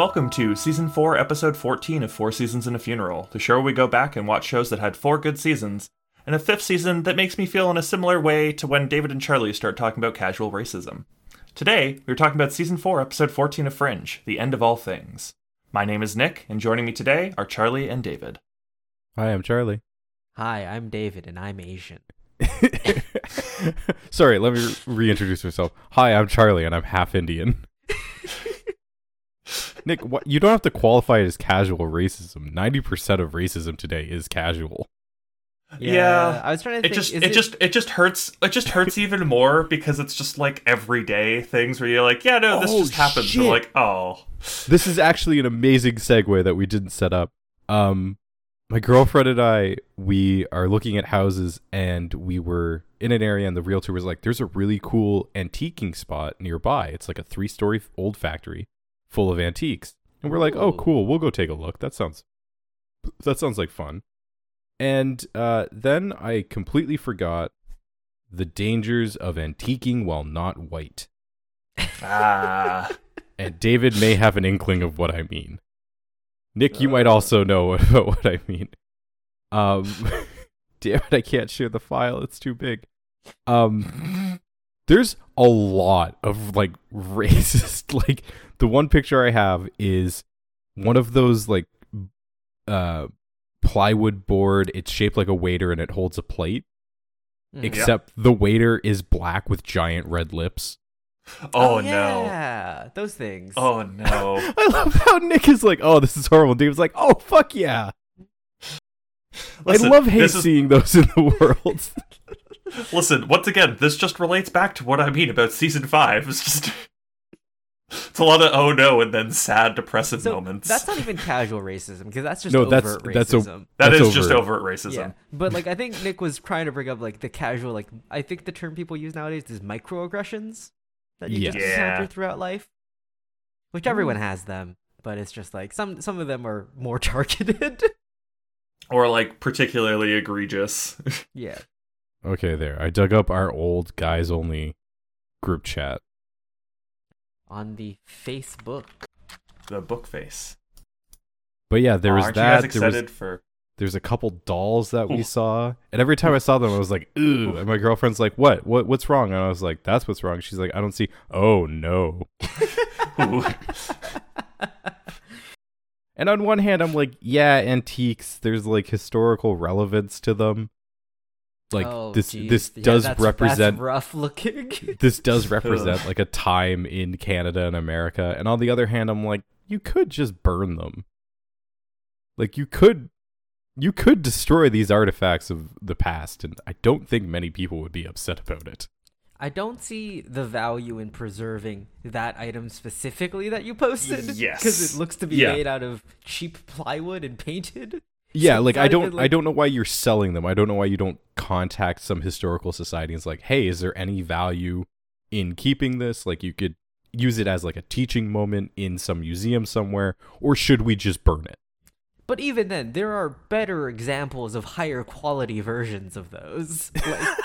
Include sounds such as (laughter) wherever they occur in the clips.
Welcome to Season 4, Episode 14 of Four Seasons and a Funeral, the show where we go back and watch shows that had four good seasons, and a fifth season that makes me feel in a similar way to when David and Charlie start talking about casual racism. Today, we're talking about Season 4, Episode 14 of Fringe, The End of All Things. My name is Nick, and joining me today are Charlie and David. Hi, I'm Charlie. Hi, I'm David, and I'm Asian. (laughs) Sorry, let me re- reintroduce myself. Hi, I'm Charlie, and I'm half Indian. (laughs) Nick, what, you don't have to qualify it as casual racism. Ninety percent of racism today is casual. Yeah, I was trying to It think. just is it, just it just hurts it just hurts even more because it's just like everyday things where you're like, yeah, no, this Oh, just happens. shit. We're like, oh. This is actually an amazing segue that we didn't set up. Um, my girlfriend and I, we are looking at houses, and we were in an area, and the realtor was like, "There's a really cool antiquing spot nearby. It's like a three-story old factory full of antiques." And we're like, "Oh, cool. We'll go take a look. That sounds that sounds like fun." And uh, then I completely forgot the dangers of antiquing while not white. Ah. And David may have an inkling of what I mean. Nick, you might also know (laughs) about what I mean. Um, (laughs) damn it, I can't share the file. It's too big. Um, there's a lot of like (laughs) racist. Like the one picture I have is one of those like uh plywood board. It's shaped like a waiter and it holds a plate. Mm. Except the waiter is black with giant red lips. Oh, no. Yeah, those things. Oh no. (laughs) I love how Nick is like, "Oh, this is horrible." David's like, "Oh, fuck yeah." Listen, I love hate this is- seeing those in the (laughs) world. Listen, once again, this just relates back to what I mean about season five. It's just it's a lot of oh no and then sad, depressive so moments. that's not even casual racism because that's just No, overt that's- that's a- racism. That That's is just overt. overt racism. yeah, but like I think Nick was trying to bring up like the casual, like I think the term people use nowadays is microaggressions that you just Yes. encounter Yeah. throughout life, which everyone mm. has them, but it's just like some some of them are more (laughs) targeted. Or like particularly egregious. yeah. Okay, there. I dug up our old guys only group chat. on the Facebook. the book face. But yeah, there was Aren't that. you guys There was for there's a couple dolls that we (laughs) saw, and every time I saw them, I was like, "Ooh!" And my girlfriend's like, "What? What? What's wrong?" And I was like, "That's what's wrong." She's like, "I don't see." Oh no! (laughs) And on one hand, I'm like, "Yeah, antiques. There's like historical relevance to them. Like Oh, this. geez. This Yeah, does that's- represent That's rough looking. (laughs) this does represent like a time in Canada and America. And on the other hand, I'm like, you could just burn them. Like you could you could destroy these artifacts of the past and I don't think many people would be upset about it. I don't see the value in preserving that item specifically that you posted. Yes. Because it looks to be Yeah. made out of cheap plywood and painted. Yeah, So like I don't even, I don't know why you're selling them. I don't know why you don't contact some historical society and it's like, "Hey, is there any value in keeping this? Like you could use it as like a teaching moment in some museum somewhere or should we just burn it?" But even then, there are better examples of higher quality versions of those. Like,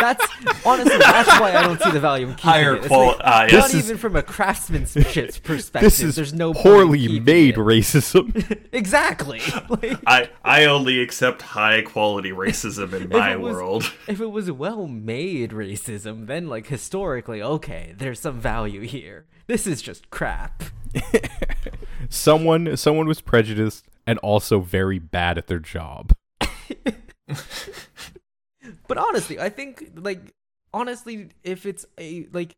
that's honestly that's why I don't see the value in keeping Higher it. It's qual- like, uh, not yes. Is- even from a craftsmanship perspective. (laughs) This is there's no poorly made it. racism. (laughs) exactly. Like, I I only accept high quality racism in (laughs) my was- world. if it was well made racism, then like historically, okay, there's some value here. This is just crap. someone someone was prejudiced and also very bad at their job. (laughs) But honestly, I think like honestly, if it's a like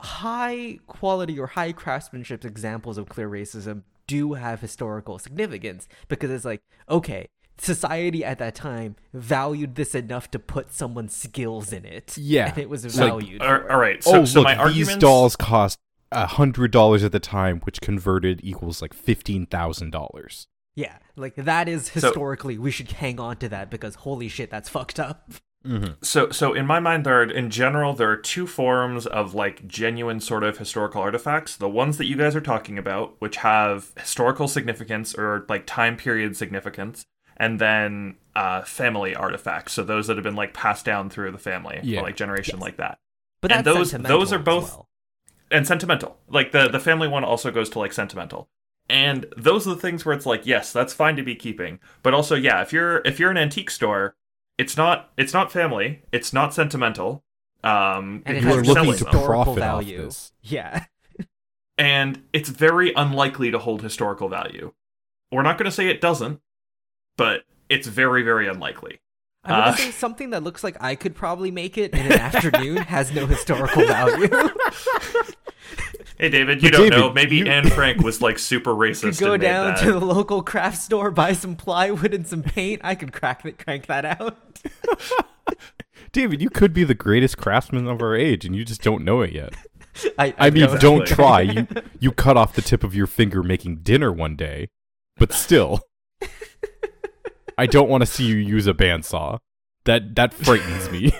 high quality or high craftsmanship examples of clear racism do have historical significance because it's like, okay, society at that time valued this enough to put someone's skills in it. Yeah. And it was It's like- valued. All all right. So oh, so look, my these dolls cost a hundred dollars at the time, which converted equals like fifteen thousand dollars. Yeah, like that is So- historically we should hang on to that because holy shit, that's fucked up. So, so in my mind, there are, in general there are two forms of like genuine sort of historical artifacts. The ones that you guys are talking about, which have historical significance or like time period significance, and then uh, family artifacts. So those that have been like passed down through the family, Yeah. or, like generation like that, But And those- those are both- well. and sentimental. Like the the family one also goes to like sentimental. And those are the things where it's like, yes, that's fine to be keeping. But also, yeah, if you're if you're an antique store, it's not it's not family, it's not sentimental. Um And you're looking to them. historical profit off value. this. Yeah. and it's very unlikely to hold historical value. We're not going to say it doesn't, but it's very, very unlikely. I'm gonna Uh, say (laughs) something that looks like I could probably make it in an afternoon has no historical (laughs) value. (laughs) Hey, David, you But don't David, know. Maybe you- Anne (laughs) Frank was like super (laughs) could racist. go and made down that. to the local craft store, buy some plywood and some paint. I could crack that, crank that out. (laughs) David, you could be the greatest craftsman of our age, and you just don't know it yet. I, I mean, know don't try. You you cut off the tip of your finger making dinner one day, but still, I don't want to see you use a bandsaw. That that frightens me.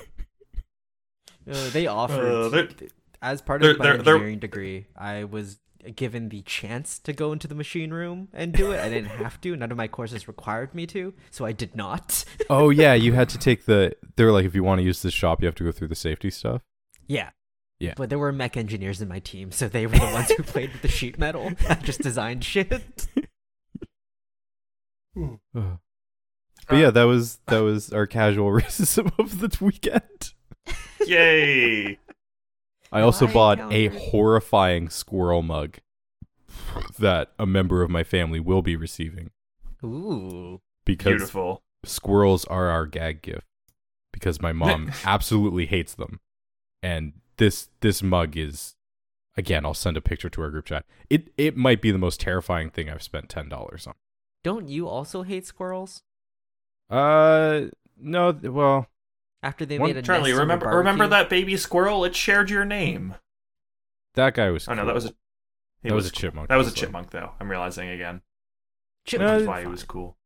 Uh, they offered Uh, they're- as part they're- of my they're- they're- engineering degree. I was given the chance to go into the machine room and do it. I didn't have to. None of my courses required me to, so I did not. (laughs) oh yeah, you had to take the. They're like, if you want to use this shop, you have to go through the safety stuff. Yeah. Yeah. But there were mech engineers in my team, so they were the ones who played with the sheet metal. (laughs) I just designed shit. (laughs) But yeah, that was that was our casual racism of the weekend. Yay! I also I bought a encountered- horrifying squirrel mug that a member of my family will be receiving Ooh. because Beautiful. squirrels are our gag gift because my mom (laughs) absolutely hates them. And this this mug is again, I'll send a picture to our group chat. It it might be the most terrifying thing I've spent $10 on. Don't you also hate squirrels? Uh no, well, After they One- made a Charlie, nest on your remember remember that baby squirrel? It shared your name. that guy was Oh no, that was a he That was a chipmunk, That was a chipmunk, though. I'm realizing again. Chip No, is why he was cool.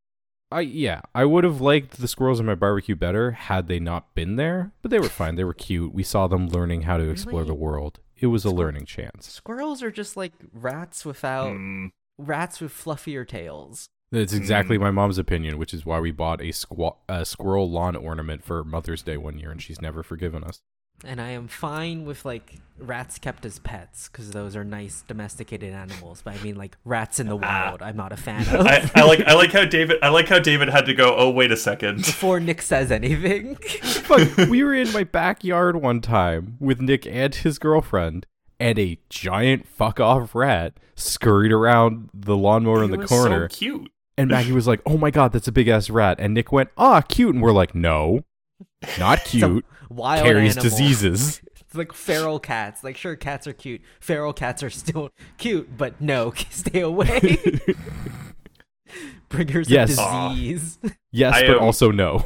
I yeah, I would have liked the squirrels in my barbecue better had they not been there, but they were fine. They were cute. We saw them learning how to explore the world. It was a Squir- learning chance. Squirrels are just like rats without Mm, rats with fluffier tails. That's exactly Mm. my mom's opinion, which is why we bought a, squa- a squirrel lawn ornament for Mother's Day one year, and she's never forgiven us. And I am fine with like rats kept as pets because those are nice domesticated animals. But I mean like rats in the (laughs) Ah. wild, I'm not a fan (laughs) of. I, I like I like how David I like how David had to go. Oh wait a second. (laughs) Before Nick says anything, Fuck, we were in my backyard one time with Nick and his girlfriend, and a giant fuck off rat scurried around the lawnmower in the was corner. So cute. And Maggie was like, "Oh my god, that's a big ass rat." And Nick went, "Ah, cute." And we're like, "No, not (laughs) cute. wild Carries animal. diseases." (laughs) It's like feral cats. Like sure, cats are cute. Feral cats are still cute, but no, (laughs) stay away. Bringers Yes. of Aw. disease. Yes, I but am- also no.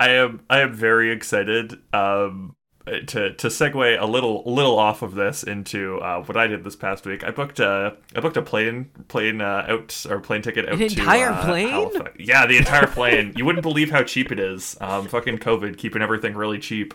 I am I am very excited um to to segue a little little off of this into uh, what I did this past week. I booked a I booked a plane plane uh, out or plane ticket out An to entire uh, plane? Halifax. Yeah, the entire plane. you wouldn't believe how cheap it is. Um, fucking COVID keeping everything really cheap.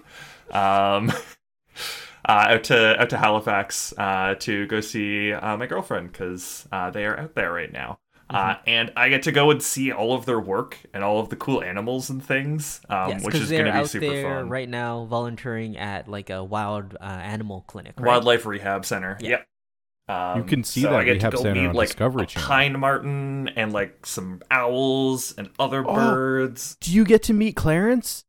Um, (laughs) uh, out to out to Halifax uh, to go see uh, my girlfriend because uh, they are out there right now. Uh, Mm-hmm. and I get to go and see all of their work and all of the cool animals and things, um, yes, which is going to be out super there fun. right now volunteering at like a wild uh, animal clinic. Right? Wildlife Rehab Center. Yeah. Yep. Um, You can see so that I get rehab to go center meet, on like, Discovery a Channel. pine marten and like some owls and other Oh. birds. Do you get to meet Clarence?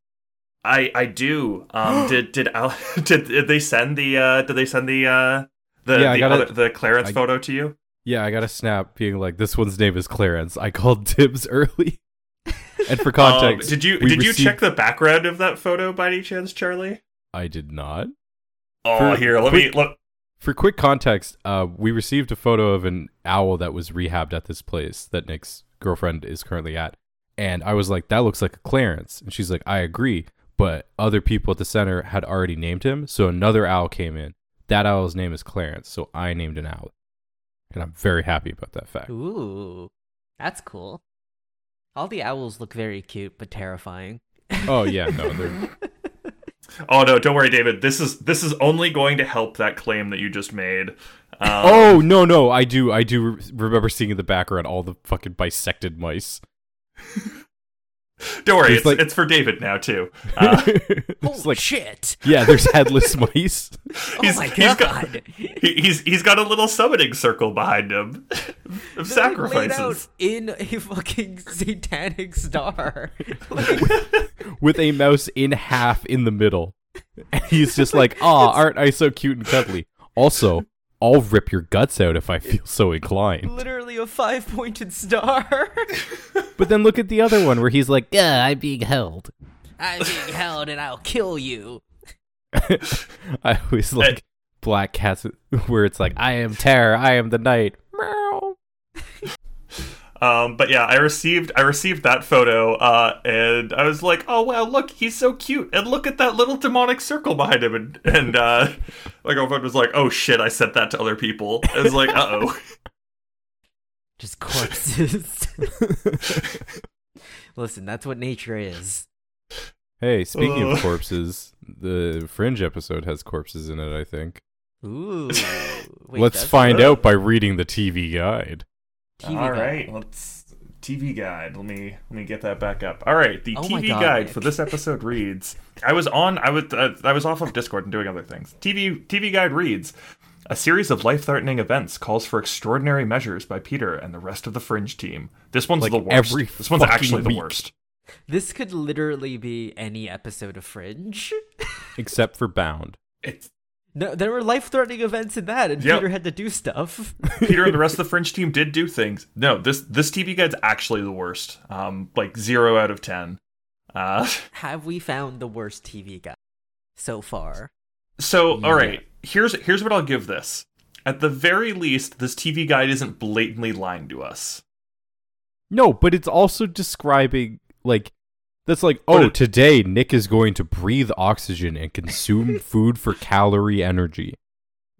I I do. Um, (gasps) did did owl (laughs) did, did they send the uh did they send the uh the Yeah, the, other, it. the Clarence I- photo to you? Yeah, I got a snap being like, "This one's name is Clarence." I called (laughs) dibs early. and for (laughs) Um, context, did you did you check the background of that photo by any chance, Charlie? I did not. Oh, For here, let quick- me look. For quick context, uh, we received a photo of an owl that was rehabbed at this place that Nick's girlfriend is currently at. And I was like, that looks like a Clarence. And she's like, I agree. But other people at the center had already named him. So another owl came in. That owl's name is Clarence. So I named an owl. And I'm very happy about that fact. Ooh, that's cool. All the owls look very cute but terrifying. Oh, yeah, no, they're. (laughs) Oh no, don't worry, David. This is this is only going to help that claim that you just made. Um, Oh, no, no. I do. I do remember seeing in the background all the fucking bisected mice. (laughs) (laughs) Don't worry, it's, like- it's for David now too. (laughs) Uh, Holy like shit! yeah, there's headless (laughs) mice. he's, oh my he's god! got he, he's he's got a little summoning circle behind him of They're, like, laid sacrifices. out in a fucking satanic star. Like, with a mouse in half in the middle. And he's just like, "Ah, aren't I so cute and cuddly?" Also, I'll rip your guts out if I feel so inclined. literally a five-pointed star. (laughs) But then look at the other one where he's like, "Yeah, I'm being held." I'm being held, and I'll kill you. (laughs) I always like Black Cats where it's like, "I am terror, I am the night." Meow. Um, but yeah, I received I received that photo, uh, and I was like, "Oh wow, look, he's so cute!" And look at that little demonic circle behind him. And and uh, my girlfriend was like, "Oh shit, I sent that to other people." I was like, "Uh oh." (laughs) Just corpses. (laughs) Listen, that's what nature is. Hey, speaking Ugh. of corpses, the Fringe episode has corpses in it, I think. Ooh. (laughs) Wait, Let's find it? out by reading the TV guide. TV All guide. right, let's TV guide. Let me let me get that back up. All right, the Oh TV God, guide Nick. for this episode reads. I was on. I was uh, I was off of Discord and doing other things. TV TV guide reads. A series of life-threatening events calls for extraordinary measures by Peter and the rest of the Fringe team. This one's Like the worst. every this one's fucking actually the worst. This could literally be any episode of Fringe. (laughs) Except for Bound. It's No, there were life-threatening events in that, and Yep. Peter had to do stuff. (laughs) Peter and the rest of the (laughs) Fringe team did do things. No, this this TV guide's actually the worst. Um, like zero out of ten. Uh, (laughs) Have we found the worst TV guide so far? So, Yeah. all right, here's here's what I'll give this. At the very least, this TV guide isn't blatantly lying to us. No, but it's also describing like that's like, oh, it- today Nick is going to breathe oxygen and consume (laughs) food for calorie energy.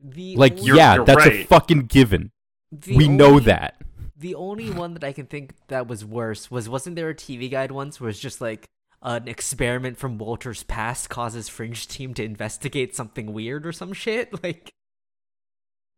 The Like, only- yeah, you're that's a fucking given. the we know that. The only one that I can think that was worse was wasn't there a TV guide once where it's just like an experiment from Walter's past causes Fringe team to investigate something weird or some shit? (laughs) Like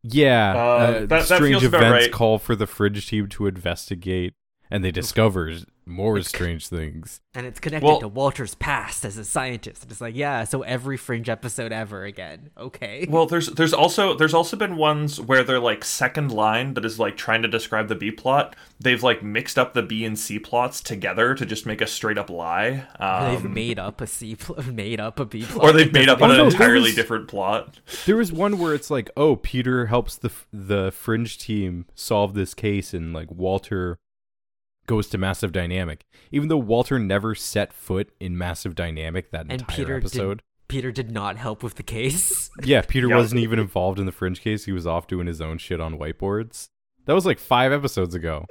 Yeah, Uh, uh, that- that strange feels about events right. call for the Fringe team to investigate, and they discover more strange things. and it's connected Well- to Walter's past as a scientist. And it's like, yeah, so every Fringe episode ever again. Okay. (laughs) Well, there's there's also there's also been ones where they're like second line that is like trying to describe the B plot. They've like mixed up the B and C plots together to just make a straight up lie. Um, they've made up a C pl- (laughs) made up a B plot. or they've made up Oh, an no, entirely was- different plot. There was one where it's like, oh, Peter helps the the fringe team solve this case, and like Walter goes to Massive Dynamic, even though Walter never set foot in Massive Dynamic that and entire Peter episode. did Peter did not help with the case. (laughs) Yeah, Peter Yeah. wasn't even involved in the fringe case. He was off doing his own shit on whiteboards. That was like five episodes ago.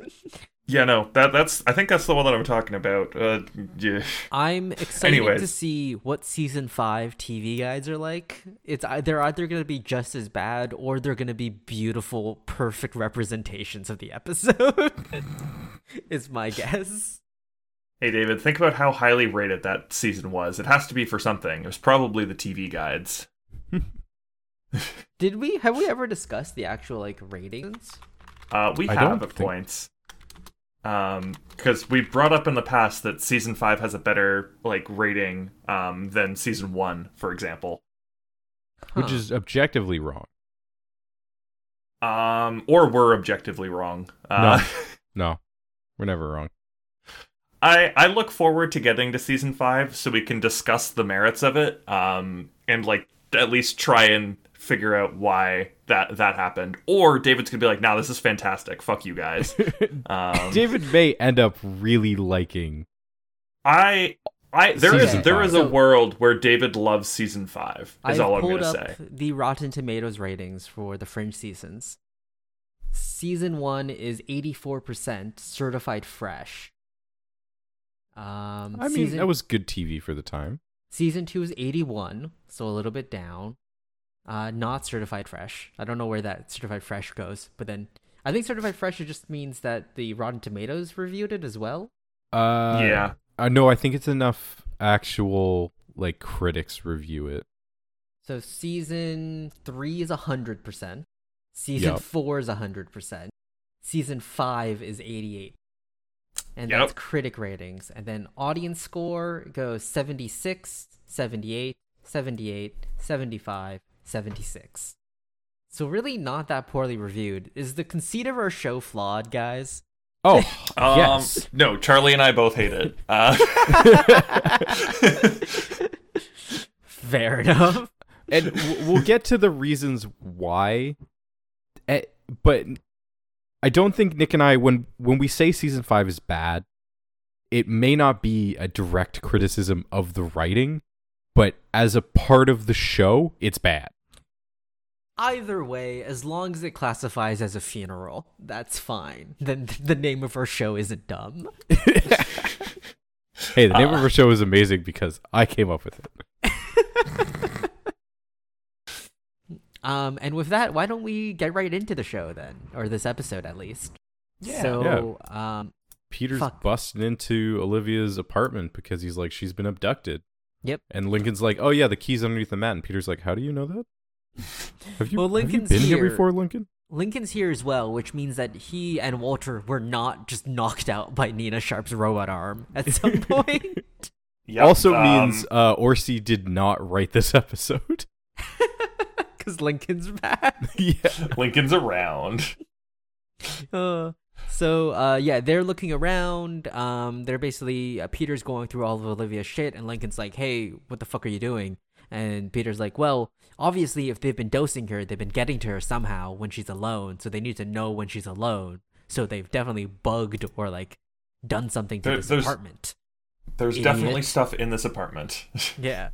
Yeah, no, that that's I think that's the one that I'm talking about. Uh, yeah. I'm excited to see what season five TV guides are like. It's they're either going to be just as bad or they're going to be beautiful, perfect representations of the episode. (laughs) is my guess. Hey David, think about how highly rated that season was. It has to be for something. It was probably the TV guides. (laughs) Did we have we ever discussed the actual like ratings? Uh, we I have don't at think- points. Um, because we brought up in the past that season five has a better like rating um than season one, for example. Which is objectively wrong. Um, or we're objectively wrong. Uh, (laughs) No, we're never wrong. I I look forward to getting to season five so we can discuss the merits of it. Um, and like at least try and figure out why that that happened. Or David's gonna be like, "Nah, this is fantastic. Fuck you guys." (laughs) Um, David may end up really liking. I I there is Season there five. is a world where David loves season five. Is I've all I'm pulled gonna up say. the Rotten Tomatoes ratings for the Fringe seasons. Season one is eighty four percent certified fresh. Um, I mean, season, that was good TV for the time. season two is eighty one, so a little bit down. Uh, not certified fresh. I don't know where that certified fresh goes, but then I think certified fresh it just means that the Rotten Tomatoes reviewed it as well. Uh, yeah. Uh, no, I think it's enough actual like critics review it. So season three is hundred percent. Season Yep. four is hundred percent. Season five is eighty-eight. and Yep. that's critic ratings. And then audience score goes 76, 78, 78, 75, 76. So really not that poorly reviewed. Is the conceit of our show flawed, guys? Oh, (laughs) Um, yes. No, Charlie and I both hate it. Uh, (laughs) Fair enough. and we'll get to the reasons why. Eh, But I don't think Nick and I, when when we say season five is bad, it may not be a direct criticism of the writing, but as a part of the show, it's bad. Either way, as long as it classifies as a funeral, that's fine. Then the name of our show isn't dumb. (laughs) Hey, the name of our show is amazing because I came up with it. (laughs) Um, and with that, why don't we get right into the show then, or this episode at least? Yeah. So, um, Peter's Fuck. busting into Olivia's apartment because he's like, she's been abducted. Yep. And Lincoln's like, oh yeah, the key's underneath the mat. And Peter's like, how do you know that? Have you, Well, have you been here here. before, Lincoln? Lincoln's here as well, which means that he and Walter were not just knocked out by Nina Sharp's robot arm at some (laughs) point. yep, also um, means uh, Orci did not write this episode. (laughs) (laughs) Because Lincoln's back. yeah. Lincoln's around. Uh, so uh, yeah, they're looking around. Um, they're basically uh, Peter's going through all of Olivia's shit, and Lincoln's like, "Hey, what the fuck are you doing?" And Peter's like, "Well, obviously, if they've been dosing her, they've been getting to her somehow when she's alone. So they need to know when she's alone. So they've definitely bugged or like done something to There- this there's- apartment." There's Idiot. definitely stuff in this apartment. (laughs) Yeah.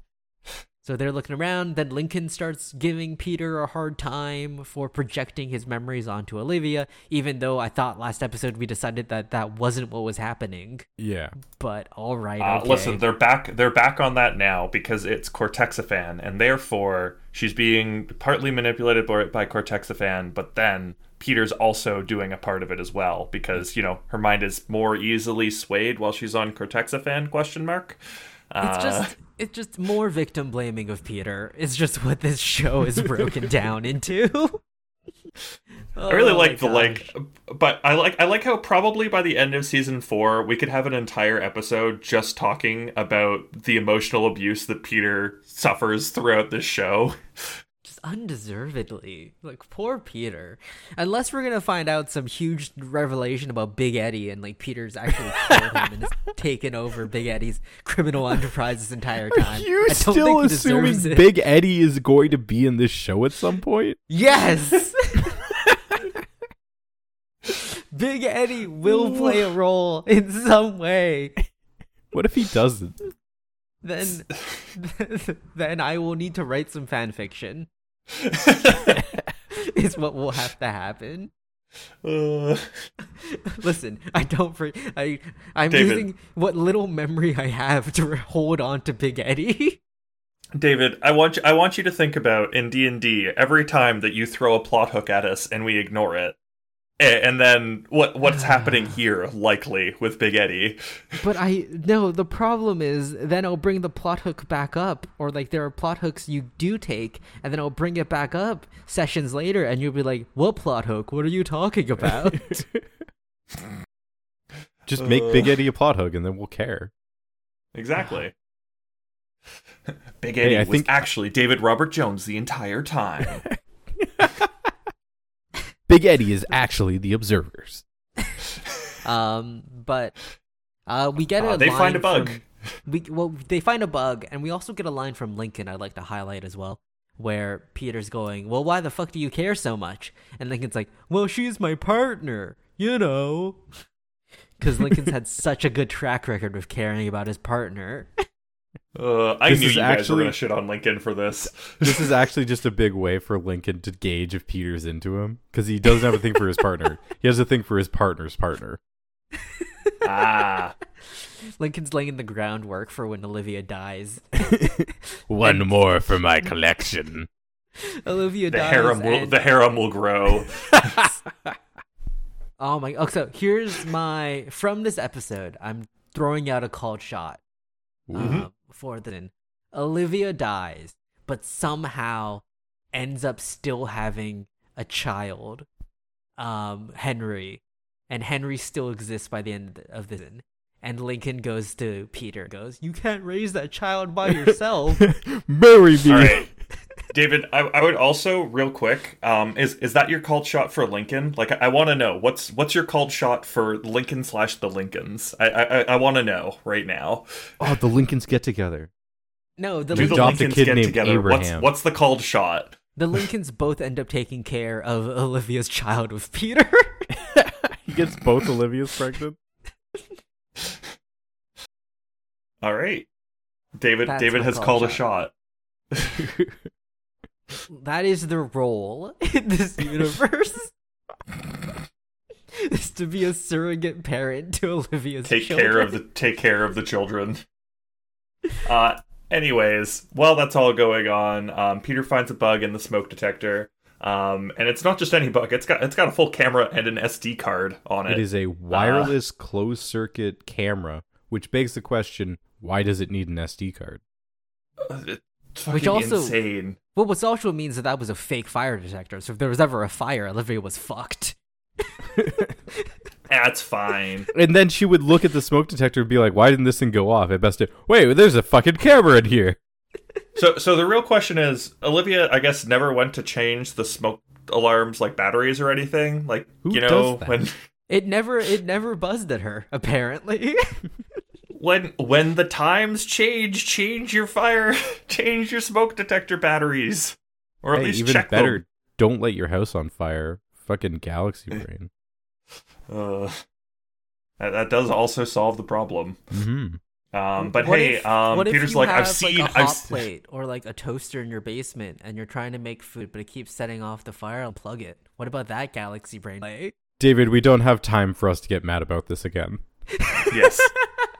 So they're looking around. Then Lincoln starts giving Peter a hard time for projecting his memories onto Olivia, even though I thought last episode we decided that that wasn't what was happening. Yeah. But all right, Uh, okay. Listen, they're back. They're back on that now because it's Cortexiphan, and therefore she's being partly manipulated by, by Cortexiphan. But then Peter's also doing a part of it as well because you know her mind is more easily swayed while she's on Cortexiphan? Question mark. it's Uh, just it's just more victim blaming of Peter. It's just what this show is broken (laughs) down into. I really Oh like the gosh. like, but I like I like how probably by the end of season four we could have an entire episode just talking about the emotional abuse that Peter suffers throughout this show. (laughs) undeservedly. Like poor Peter. Unless we're gonna find out some huge revelation about Big Eddie and like Peter's actually killed him and has (laughs) taken over Big Eddie's criminal enterprise this entire (laughs) time. Are you I don't still assuming it. Big Eddie is going to be in this show at some point? Yes. (laughs) Big Eddie will play a role in some way. What if he doesn't? Then, then I will need to write some fan fiction. (laughs) is what will have to happen. Uh, (laughs) Listen, I don't. For, I I'm David. using what little memory I have to hold on to Big Eddie. (laughs) David, I want you, I want you to think about in D and D every time that you throw a plot hook at us and we ignore it, and then what what's happening here likely with Big Eddie. But I no. The problem is then I'll bring the plot hook back up, or like there are plot hooks you do take, and then I'll bring it back up sessions later, and you'll be like, "What plot hook? What are you talking (laughs) about?" Just make Uh. Big Eddie a plot hook and then we'll care. Exactly. Big Hey, Eddie I was think- actually David Robert Jones the entire time. (laughs) Big Eddie is actually the observers. (laughs) um, but uh, we get a Uh, they find a bug. from- we well, they find a bug, and we also get a line from Lincoln. I'd like to highlight as well, where Peter's going, "Well, why the fuck do you care so much?" And Lincoln's like, "Well, she's my partner, you know." Because Lincoln's had (laughs) such a good track record of caring about his partner. Uh, I This knew is you guys were actually- gonna shit on Lincoln for this. (laughs) This is actually just a big way for Lincoln to gauge if Peter's into him because he doesn't have a thing for his partner. (laughs) He has a thing for his partner's partner. ah, (laughs) Lincoln's laying the groundwork for when Olivia dies. One more for my collection. Olivia the dies. harem will and- the harem will grow. Oh my! Oh, so here's my from this episode. I'm throwing out a called shot Mm-hmm. uh, for the Olivia dies, but somehow ends up still having a child, um, Henry, and Henry still exists by the end of the season. And Lincoln goes to Peter, goes, "You can't raise that child by yourself." (laughs) Marry me. All right. David, I, I would also real quick. Um, is is that your called shot for Lincoln? Like, I, I want to know what's what's your called shot for Lincoln slash the Lincolns? I I, I want to know right now. Oh, the Lincolns get together. no, the Do the Lincoln, adopt a Lincolns kid get named together? What's Abraham. what's the called shot? the Lincolns (laughs) both end up taking care of Olivia's child with Peter. (laughs) he gets both Olivia's pregnant. All right, David. That's David has called called a shot. (laughs) shot. that is the role (laughs) in this universe. (laughs) is to be a surrogate parent to Olivia's take children. care of the take care of the children. Uh, anyways, while that's all going on, um, Peter finds a bug in the smoke detector, um, and it's not just any bug. It's got it's got a full camera and an SD card on it. It is a wireless closed circuit camera, which begs the question: Why does it need an SD card? Uh, it's Which also- insane. Well, which also means that that was a fake fire detector. So if there was ever a fire, Olivia was fucked. (laughs) That's fine. And then she would look at the smoke detector and be like, "Why didn't this thing go off?" At best, it, wait, there's a fucking camera in here. So, so the real question is, Olivia, I guess, never went to change the smoke alarms, like batteries or anything. Like, Who you does know, that? when It never, it never buzzed at her. Apparently, (laughs) when when the times change, change your fire, (laughs) change your smoke detector batteries, or at Hey, least even check better, them. don't light your house on fire. Fucking galaxy brain. (laughs) Uh, that, that does also solve the problem. hmm Um, but What hey, if- um, what if Peter's you like, have, I've seen, like, a (laughs) I've hot s- plate or like a toaster in your basement, and you're trying to make food, but it keeps setting off the fire. Unplug it. What about that galaxy brain? Like, David, we don't have time for us to get mad about this again. yes,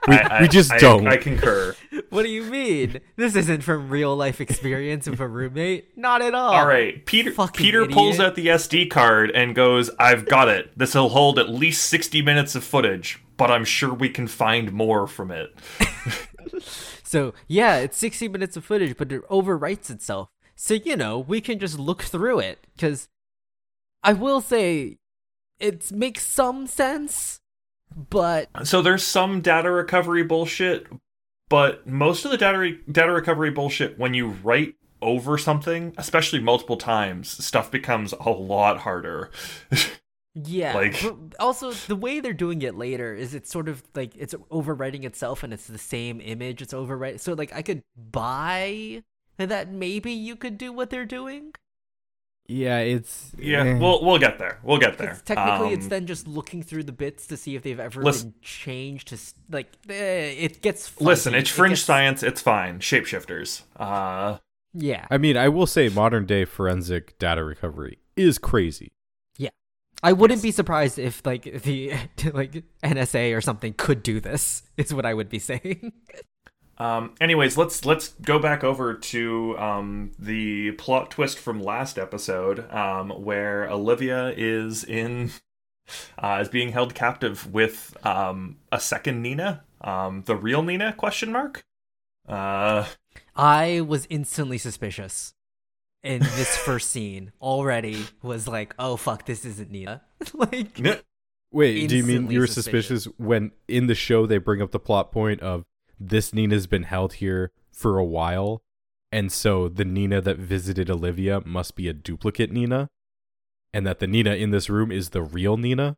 We- I- we just I- don't. I concur. (laughs) What do you mean? This isn't from real life experience of a roommate. Not at all. All right, Peter. fucking Peter pulls out the SD card and goes, "I've got it. This will hold at least sixty minutes of footage, but I'm sure we can find more from it." (laughs) So yeah, it's 60 minutes of footage, but it overwrites itself. So you know, we can just look through it because I will say it makes some sense, but So there's some data recovery bullshit, but most of the data re- data recovery bullshit when you write over something, especially multiple times, stuff becomes a lot harder. yeah. (laughs) Like- also the way they're doing it later is it's sort of like it's overwriting itself and it's the same image. It's overwriting. So like I could buy that maybe you could do what they're doing. Yeah, it's yeah, eh. we'll we'll get there. We'll get there. It's technically, it's Um, then just looking through the bits to see if they've ever Listen- been changed to like. Eh, it gets fuzzy. Listen, it's It fringe gets- science. It's fine. Shapeshifters. Uh, Yeah, I mean, I will say modern day forensic data recovery is crazy. Yeah, I wouldn't be surprised if like the (laughs) like NSA or something could do this. Is what I would be saying. (laughs) Um, anyways, let's let's go back over to um, the plot twist from last episode, um, where Olivia is in (laughs) uh, is being held captive with um, a second Nina, um, the real Nina? Question mark. Uh, I was instantly suspicious in this (laughs) first scene. Already was like, oh fuck, this isn't Nina. (laughs) like, Wait, do you mean you were suspicious. suspicious when in the show they bring up the plot point of this Nina's been held here for a while, and so the Nina that visited Olivia must be a duplicate Nina, and that the Nina in this room is the real Nina?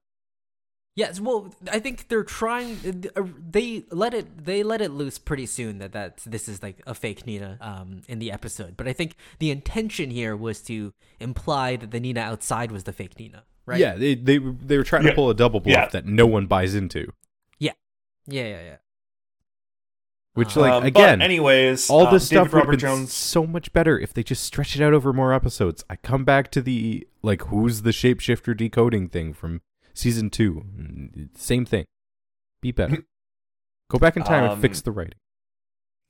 Yes, well, I think they're trying. uh, They let it. They let it loose pretty soon that that this is like a fake Nina um, in the episode. But I think the intention here was to imply that the Nina outside was the fake Nina, right? Yeah, they they they were trying Yeah. to pull a double bluff Yeah. that no one buys into. Yeah, yeah, yeah, yeah. Which, like, um, but again, anyways, all this stuff David would Robert Jones. so much better if they just stretch it out over more episodes. I come back to the like, who's the shapeshifter decoding thing from season two? Mm, Same thing. Be better. (laughs) Go back in time and fix Um, the writing.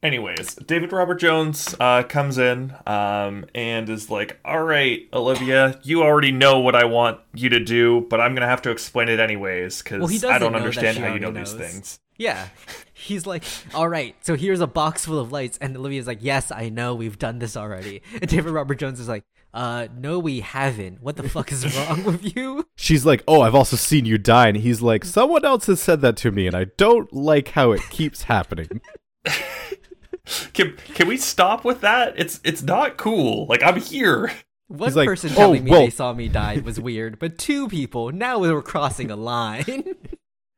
Anyways, David Robert Jones uh, comes in um, and is like, "All right, Olivia, you already know what I want you to do, but I'm gonna have to explain it anyways because Well, I don't understand how you know already these things." Yeah. (laughs) He's like, all right, so here's a box full of lights. And Olivia's like, yes, I know, we've done this already. (laughs) And David Robert Jones is like, uh, no, we haven't. What the fuck is wrong (laughs) with you? She's like, "Oh, I've also seen you die," and he's like, "Someone else has said that to me, and I don't like how it keeps happening." Can can we stop with that? It's it's not cool. Like I'm here. One He's like, person "Oh, telling me well-" they saw me die was weird, but two people, now we're crossing a line.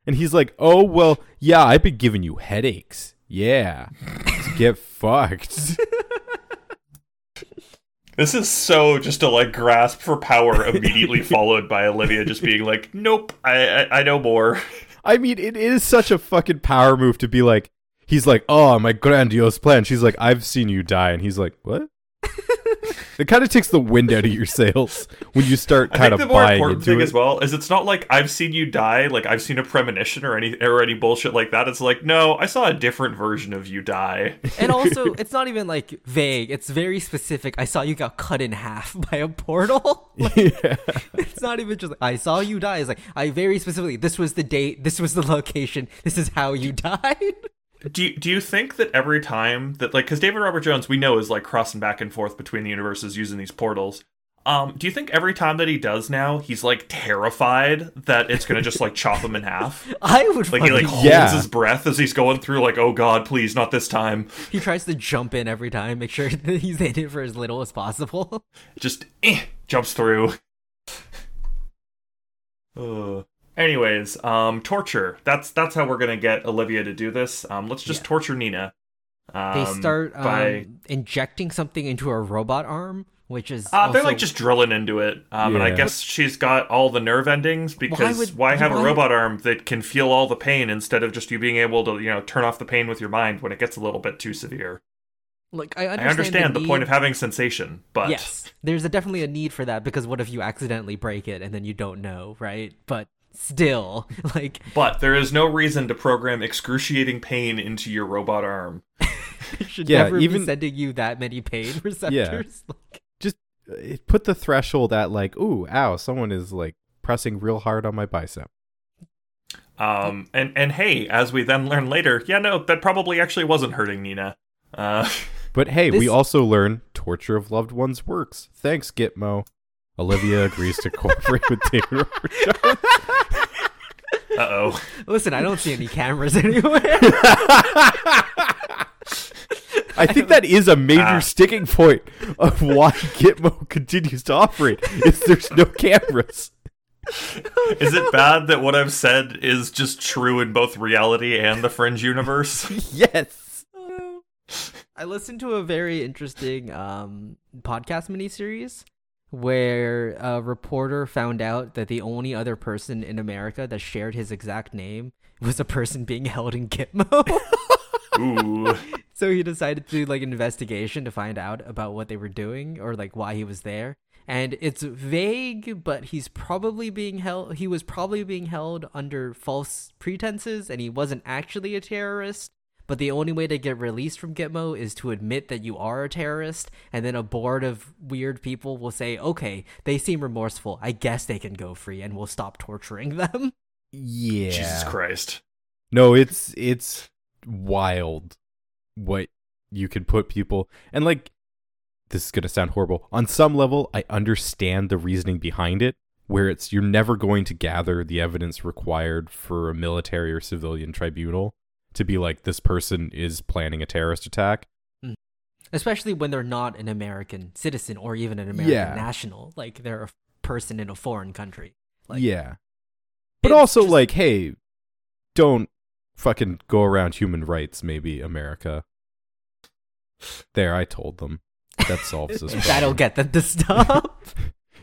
And he's like, "Oh well, yeah, I've been giving you headaches. Yeah, get fucked." This is so just a like grasp for power immediately (laughs) followed by Olivia just being like, "Nope, I I, I know more." I mean, it is such a fucking power move to be like, he's like, "Oh, my grandiose plan." She's like, "I've seen you die," and he's like, "What?" (laughs) it kind of takes the wind out of your sails when you start (laughs) I kind of the more buying important into thing it. as well is it's not like I've seen you die, like I've seen a premonition or any or any bullshit like that. It's like, no, I saw a different version of you die. (laughs) and also, it's not even like vague, it's very specific. I saw you got cut in half by a portal. Like, yeah. it's not even just like, I saw you die. It's like, I very specifically, this was the date, this was the location, this is how you died. Do you, do you think that every time that like because David Robert Jones we know is like crossing back and forth between the universes using these portals. Um, do you think every time that he does now, he's like terrified that it's gonna just like chop him in half? (laughs) I would Like he like holds Yeah. his breath as he's going through, like, oh god, please, not this time. he tries to jump in every time, make sure (laughs) that he's in it for as little as possible. Just eh, jumps through. (laughs) Uh, anyways, um, torture. That's that's how we're gonna get Olivia to do this. Um, let's just Yeah. torture Nina. Um, they start um, by injecting something into her robot arm, which is Uh, they're like just drilling into it, um, and I Yeah. guess she's got all the nerve endings because why, would- have why- a robot arm that can feel all the pain instead of just you being able to, you know, turn off the pain with your mind when it gets a little bit too severe? like I understand, I understand the, need- point of having sensation, but yes, there's a, definitely a need for that because what if you accidentally break it and then you don't know, right? But still, (laughs) like but there is no reason to program excruciating pain into your robot arm. (laughs) it should Yeah, never even- be sending you that many pain (laughs) receptors. Like, Just uh, put the threshold at like, "Ooh, ow, someone is like pressing real hard on my bicep." Um, and and hey, as we then learn later, yeah, no, that probably actually wasn't hurting Nina. Uh, But hey, we also learn torture of loved ones works. Thanks, Gitmo. Olivia agrees to cooperate with David Robert Jones. Uh oh. (laughs) listen, I don't see any cameras (laughs) anywhere. I think that is a major Ah. sticking point of why Gitmo continues to operate. Is there's no cameras. Is it bad that what I've said is just true in both reality and the Fringe universe? (laughs) Yes. I listened to a very interesting um, podcast miniseries where a reporter found out that the only other person in America that shared his exact name was a person being (laughs) held in Gitmo. (laughs) Ooh. so he decided to do like an investigation to find out about what they were doing or like why he was there. And it's vague, but he's probably being held. He was probably being held under false pretenses, and he wasn't actually a terrorist. But the only way to get released from Gitmo is to admit that you are a terrorist, and then a board of weird people will say, "Okay, they seem remorseful. I guess they can go free, and we'll stop torturing them." (laughs) Yeah. Jesus Christ. No, it's it's wild what you can put people and like this is going to sound horrible. On some level, I understand the reasoning behind it where it's you're never going to gather the evidence required for a military or civilian tribunal to be like this person is planning a terrorist attack. Mm-hmm. especially when they're not an American citizen or even an American Yeah. national. Like they're a person in a foreign country. Like, yeah. But also just- like hey, don't fucking go around human rights maybe America. There, I told them. That solves this (laughs) problem. That'll get them to stop. (laughs)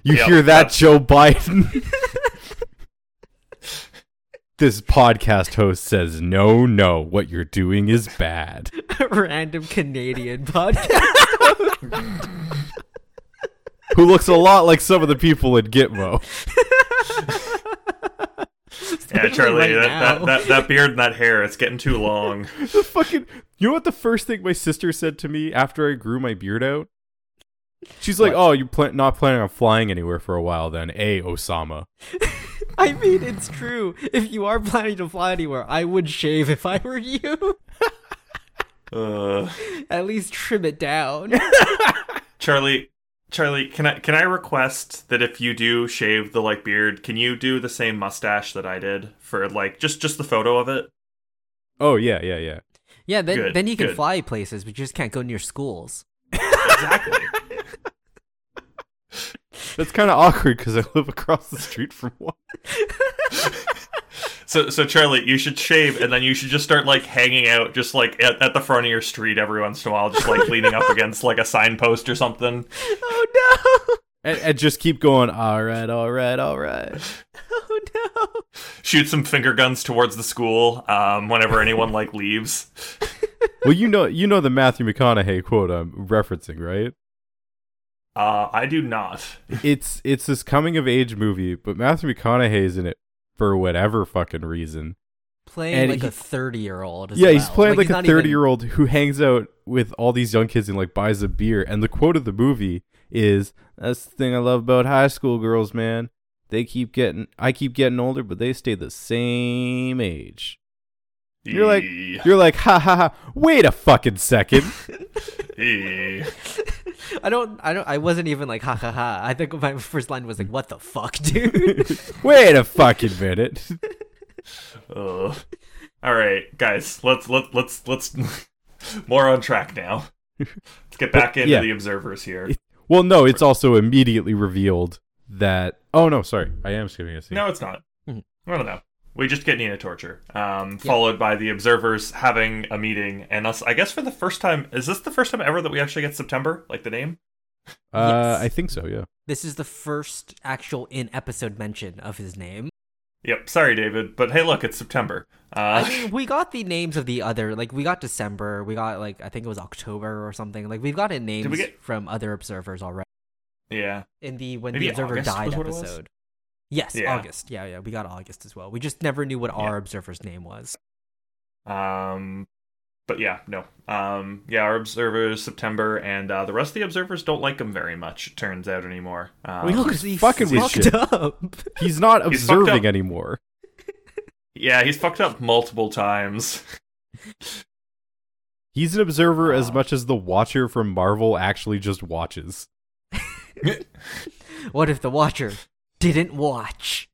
You Yep, hear that, that's- Joe Biden? (laughs) this podcast host says, no, no, what you're doing is bad. (laughs) Random Canadian podcast. (laughs) Who looks a lot like some of the people in Gitmo. (laughs) Yeah, Charlie, right that, that, that, that beard and that hair, it's getting too long. the fucking. You know what the first thing my sister said to me after I grew my beard out? She's like, What? "Oh, you're pla- not planning on flying anywhere for a while, then, eh, Osama?" I mean, it's true. If you are planning to fly anywhere, I would shave if I were you. Uh, At least trim it down. Charlie, Charlie, can I can I request that if you do shave the like beard, can you do the same mustache that I did for like just just the photo of it? Oh yeah, yeah, yeah. Yeah, then Good, then you can good. fly places, but you just can't go near schools. Exactly. (laughs) That's kind of awkward because I live across the street from one. so so Charlie, you should shave and then you should just start like hanging out just like at, at the front of your street every once in a while, just like leaning up against like a signpost or something. Oh no! And, and just keep going. All right, all right, all right. Oh no! Shoot some finger guns towards the school um, whenever anyone like leaves. Well, you know, you know the Matthew McConaughey quote I'm referencing, right? Uh, I do not. (laughs) It's it's this coming of age movie, but Matthew McConaughey's in it for whatever fucking reason. Playing And like he- a thirty-year-old. yeah, he's playing like, a not even- 30 year old who hangs out with all these young kids and like buys a beer. And the quote of the movie is, "That's the thing I love about high school girls, man. They keep getting, I keep getting older, but they stay the same age." You're like- You're like, ha ha ha. Wait a fucking second. (laughs) I don't. I don't. I wasn't even like ha ha ha. I think my (laughs) first line was like, "What the fuck, dude?" (laughs) Wait a fucking minute. (laughs) Ugh. All right, guys, let's let let's let's more on track now. Let's get back into yeah. the observers here. Well, no, it's also immediately revealed that. Oh no, sorry, I am skipping a scene. No, it's not. Mhm. I don't know. We just get Nina torture, um, followed by the observers having a meeting, and us. I guess for the first time, is this the first time ever that we actually get September, like the name? uh, Yes. I think so. Yeah. this is the first actual in episode mention of his name. Yep. Sorry, David, but hey, look, it's September. Uh, I mean, we got the names of the other. Like, we got December. We got like I think it was October or something. Like, we've gotten names we get- from other observers already. yeah. In the when Maybe the observer August died was what it was? episode. Yes, Yeah. August. Yeah, yeah, we got August as well. We just never knew what Yeah. our observer's name was. Um, but yeah, no. Um, yeah, our observers September, and uh, the rest of the observers don't like him very much. It turns out anymore. Um, Well, Because he fucking with fucked shit. up. (laughs) He's not He's observing up. anymore. yeah, he's fucked up multiple times. (laughs) He's an observer as Uh. much as the Watcher from Marvel actually just watches. (laughs) what if the Watcher didn't watch?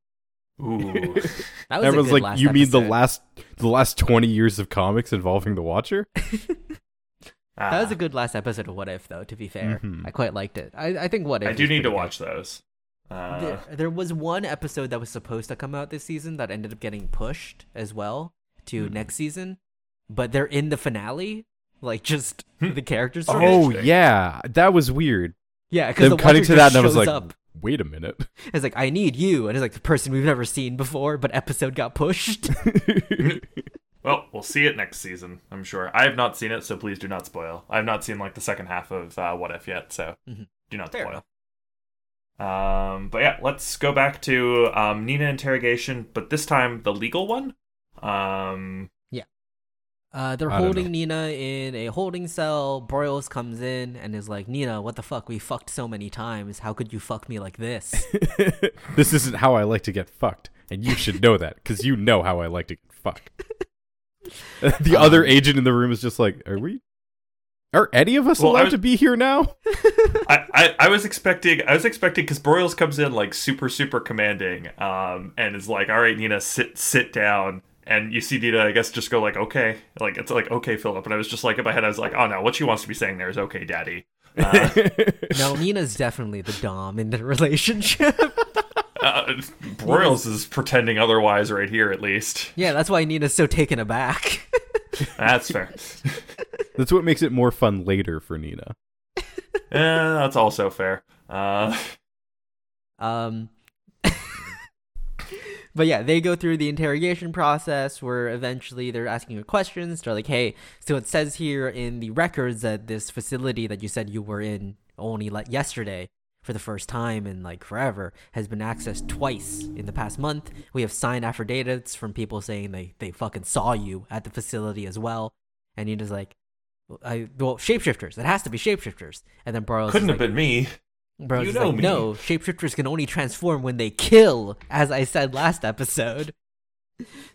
Ooh. (laughs) That was a Everyone's good like, last "You mean the last the last twenty years of comics involving the Watcher?" (laughs) That was Ah, a good last episode of What If, though. To be fair, Mhm. I quite liked it. I, I think What If. I do need to pretty watch those. Uh, There, there was one episode that was supposed to come out this season that ended up getting pushed as well to Hmm. next season, but they're in the finale, like just Hmm. the characters. Oh. Oh yeah, that was weird. yeah, because the cutting to that, just and I was like, up. "Wait a minute." (laughs) It's like I need you, and it's like the person we've never seen before, but episode got pushed. (laughs) well, we'll see it next season. I'm sure. I have not seen it, so please do not spoil. I have not seen like the second half of uh, What If yet, so Mhm. do not Fair spoil. enough. Um, but yeah, let's go back to um, Nina interrogation, but this time the legal one. Um, Uh, they're I holding. Nina in a holding cell. Broyles comes in and is like, "Nina, what the fuck? We fucked so many times. How could you fuck me like this?" (laughs) this isn't how I like to get fucked, and you should know that because you know how I like to get fucked. (laughs) the other Um, agent in the room is just like, "Are we? Are any of us Well, allowed was- to be here now?" (laughs) I, I, I was expecting I was expecting because Broyles comes in like super super commanding, um, and is like, all right, Nina, sit sit down. And you see Dita, I guess, just go like, okay, like it's like okay, Philip. And I was just like in my head, I was like, oh no, what she wants to be saying there is okay, Daddy. (laughs) Uh, no, Nina's definitely the dom in the (laughs) relationship. (laughs) uh, Broyles is pretending otherwise right here, at least. yeah, that's why Nina's so taken aback. That's fair. That's what makes it more fun later for Nina. Eh, that's also fair. Uh, Um, but yeah, they go through the interrogation process where eventually they're asking you questions. They're like, "Hey, so it says here in the records that this facility that you said you were in only like yesterday for the first time in like forever has been accessed twice in the past month. We have signed affidavits from people saying they they fucking saw you at the facility as well." And you're just like, I, well, shapeshifters. It has to be shapeshifters. And then is couldn't like, have been me. Bro, You it's know like, me. no, shapeshifters can only transform when they kill, as I said last episode.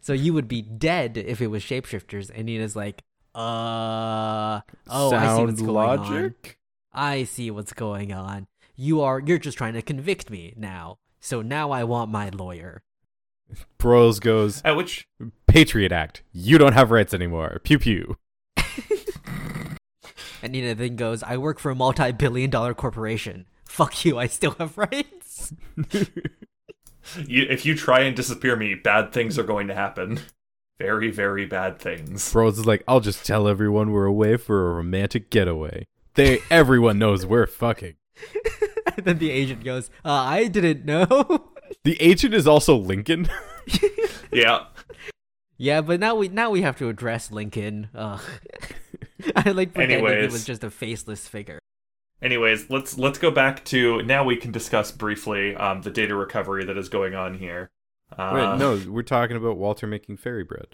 So you would be dead if it was shapeshifters. And Nina's like, uh, oh, I see what's Sound going on. logic? I see what's going on. you are you're just trying to convict me now. So now I want my lawyer. Broyles goes, At which Patriot Act. You don't have rights anymore. Pew pew. (laughs) And Nina then goes, I work for a multi billion dollar corporation. Fuck you, I still have rights. you, if you try and disappear me, bad things are going to happen. Very, very bad things. Broyles is like, I'll just tell everyone we're away for a romantic getaway. They everyone knows we're fucking. (laughs) and then the agent goes, uh, I didn't know. The agent is also Lincoln. (laughs) Yeah. yeah, but now we now we have to address Lincoln. Ugh. (laughs) I like pretending he was just a faceless figure. Anyways, let's let's go back to now. We can discuss briefly um, the data recovery that is going on here. Uh, Wait, no, we're talking about Walter making fairy bread.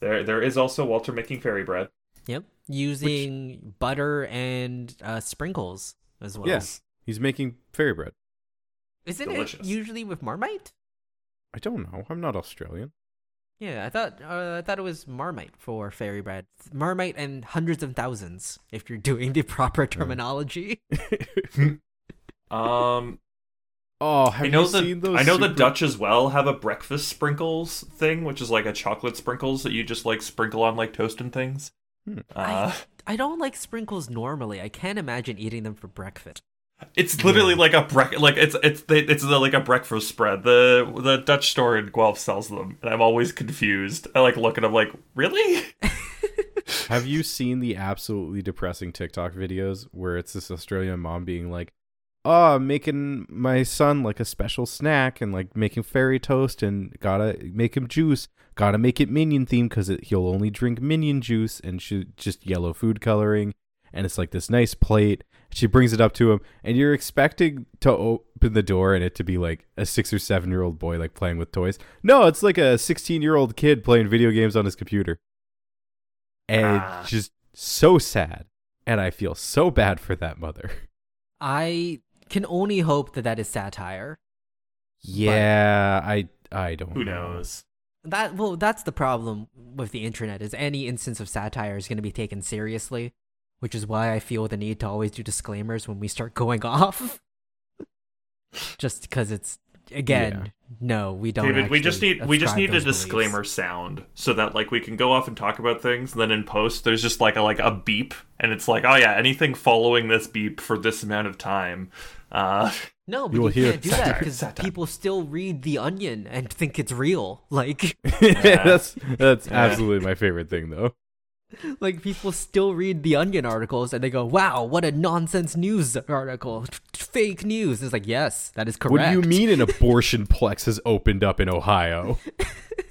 there there is also Walter making fairy bread. Yep, using butter and uh, sprinkles as well. Yes, he's making fairy bread. isn't Delicious. it usually with Marmite? I don't know. I'm not Australian. Yeah, I thought uh, I thought it was Marmite for fairy bread. Marmite and hundreds of thousands if you're (laughs) doing the proper terminology. (laughs) Um, Oh, have I know you the seen those? I know the Dutch as well have a breakfast sprinkles thing, which is like a chocolate sprinkles that you just like sprinkle on like toast and things. Hmm. Uh, I don't like sprinkles normally. I can't imagine eating them for breakfast. It's literally like a brec- like it's it's they, it's the, like a breakfast spread. The the Dutch store in Guelph sells them, and I'm always confused. I like look at them like, really? (laughs) Have you seen the absolutely depressing TikTok videos where it's this Australian mom being like, "Oh, I'm making my son like a special snack and like making fairy toast and gotta make him juice. Gotta make it minion themed because he'll only drink minion juice and she just yellow food coloring. And it's like this nice plate. She brings it up to him, and you're expecting to open the door and it to be like a six or seven year old boy like playing with toys. No, it's like a 16 year old kid playing video games on his computer and Ah. it's just so sad and i feel so bad for that mother I can only hope that that is satire. yeah i i don't Who know. knows? That well, that's the problem with the internet is any instance of satire is going to be taken seriously, which is why I feel the need to always do disclaimers when we start going (laughs) off. Just because it's again, no, we don't. David, we just need we just need a those beliefs. disclaimer sound so that like we can go off and talk about things. And then in post, there's just like a like a beep, and it's like, oh yeah, anything following this beep for this amount of time. Uh, No, but You you, will hear can't do that because people still read The Onion and think it's real. Like, (laughs) that's that's Yeah. absolutely my favorite thing though (laughs) like people still read The Onion articles and they go, "Wow, what a nonsense news article! (laughs) Fake news." It's like, yes, that is correct. what do you mean an (laughs) abortion plex has opened up in ohio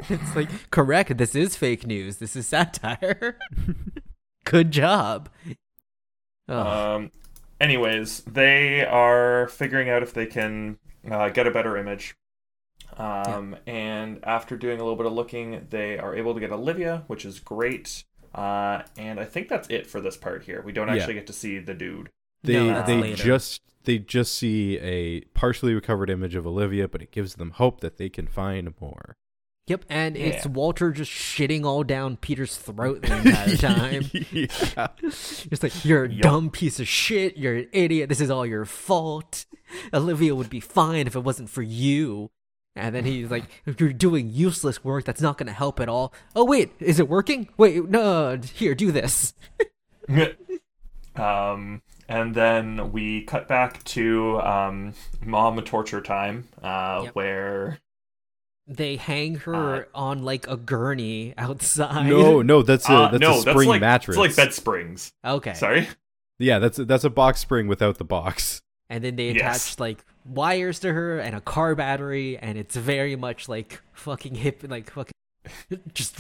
It's like correct. This is fake news. This is satire. Good job. Ugh. um, anyways, they are figuring out if they can uh, get a better image. Um, and after doing a little bit of looking, they are able to get Olivia, which is great. Uh, and I think that's it for this part here. We don't Yeah. actually get to see the dude. they No, they later. just they just see a partially recovered image of olivia but it gives them hope that they can find more yep, and it's. Walter just shitting all down Peter's throat the (laughs) entire time. yeah. (laughs) It's like you're a Yup. dumb piece of shit. You're an idiot. This is all your fault. Olivia would be fine if it wasn't for you. And then he's like, "You're doing useless work. That's not going to help at all." Oh wait, is it working? Wait, no. Here, do this. (laughs) um, and then we cut back to um, mom torture time, uh, Yep. where They hang her on like a gurney outside. no no that's a uh, that's no, a spring that's like mattress it's like bed springs. Okay. Sorry. yeah that's a, that's a box spring without the box And then they Yes. attach like wires to her and a car battery, and it's very much like fucking hip, like fucking (laughs) just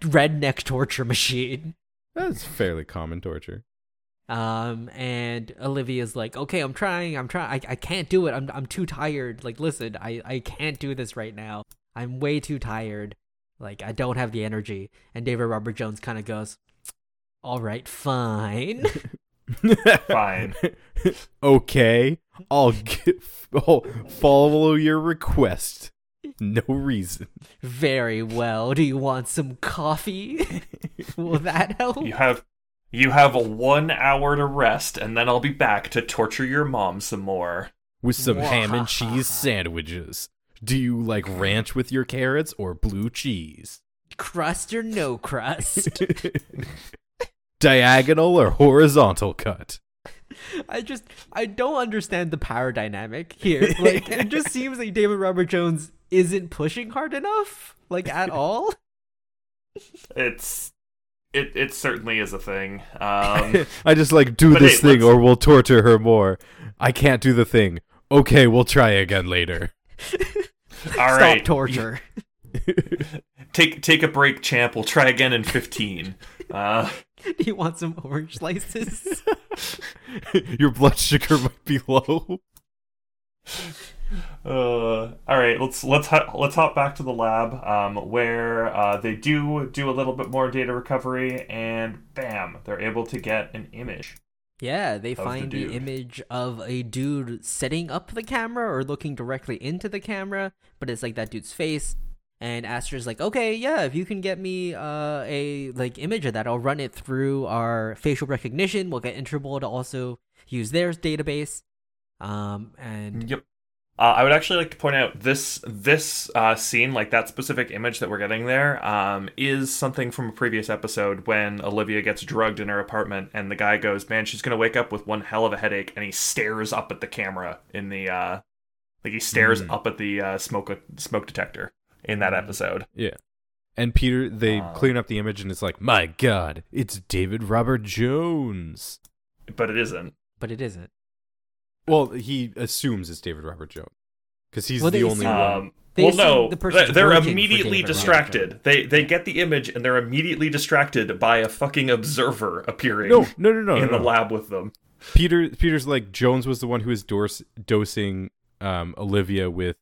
redneck torture machine. That's fairly common torture. Um, and Olivia's like, okay, I'm trying, I'm trying, I, I can't do it. I'm, I'm too tired. Like, listen, I, I can't do this right now. I'm way too tired. Like, I don't have the energy. And David Robert Jones kind of goes, all right, fine. (laughs) Fine. (laughs) okay, I'll get, I'll follow your request. No reason. Very well. Do you want some coffee? (laughs) Will that help? You have You have a one hour to rest, and then I'll be back to torture your mom some more. With some ham and cheese sandwiches. Do you like ranch with your carrots or blue cheese? Crust or no crust? (laughs) Diagonal or horizontal cut? I just I don't understand the power dynamic here. Like it just (laughs) seems like David Robert Jones isn't pushing hard enough, like at all. It's it it certainly is a thing. Um, (laughs) I just like do this hey, thing let's- or we'll torture her more. I can't do the thing. Okay, we'll try again later. (laughs) all Stop right, torture. take take a break, champ. We'll try again in fifteen. Uh, (laughs) Do you want some orange slices? (laughs) Your blood sugar might be low. (laughs) uh, all right, let's let's ho- let's hop back to the lab, um, where uh, they do do a little bit more data recovery, and bam, they're able to get an image. Yeah, they find the, dude. image of a dude setting up the camera or looking directly into the camera, but it's like that dude's face. And Astrid's like, okay, yeah, if you can get me uh, a like image of that, I'll run it through our facial recognition. We'll get Interpol to also use their database. Um, and Yep. Uh, I would actually like to point out this this uh, scene, like that specific image that we're getting there, um, is something from a previous episode when Olivia gets drugged in her apartment, and the guy goes, "Man, she's gonna wake up with one hell of a headache," and he stares up at the camera in the uh, like he stares Mm. up at the uh, smoke smoke detector in that episode. Yeah. And Peter, they Uh. clean up the image and it's like, my God, it's David Robert Jones. But it isn't. but it isn't. Well, he assumes it's David Robert Jones because he's Well, the only assume- one. Um, They well, no, the they- they're immediately David Robert distracted. They they get the image and they're immediately distracted by a fucking observer appearing No, no, no, no. in no, the no. lab with them. Peter, Peter's like Jones was the one who was dors- dosing um, Olivia with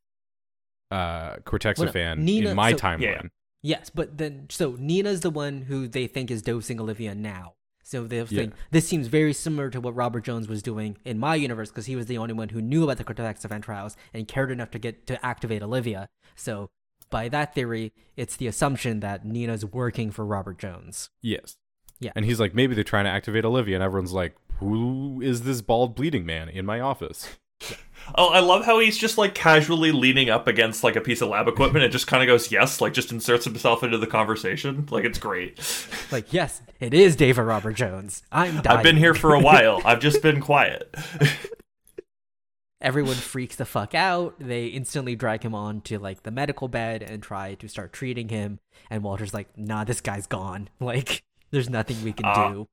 uh, cortexiphan Nina- in my so- timeline. Yeah. Yes, but then so Nina's the one who they think is dosing Olivia now. So they think Yeah. this seems very similar to what Robert Jones was doing in my universe because he was the only one who knew about the cortexiphan trials and cared enough to get to activate Olivia. So by that theory, it's the assumption that Nina's working for Robert Jones. Yes. Yeah. And he's like, maybe they're trying to activate Olivia, and everyone's like, who is this bald bleeding man in my office? Oh, I love how he's just like casually leaning up against like a piece of lab equipment and just kind of goes yes, like just inserts himself into the conversation. Like it's great. (laughs) Like, yes, it is David Robert Jones. I'm dying. I've been here for a (laughs) while. I've just been quiet. Everyone freaks the fuck out. They instantly drag him on to like the medical bed and try to start treating him. And Walter's like, nah, this guy's gone. (laughs) Like, there's nothing we can Ah. do.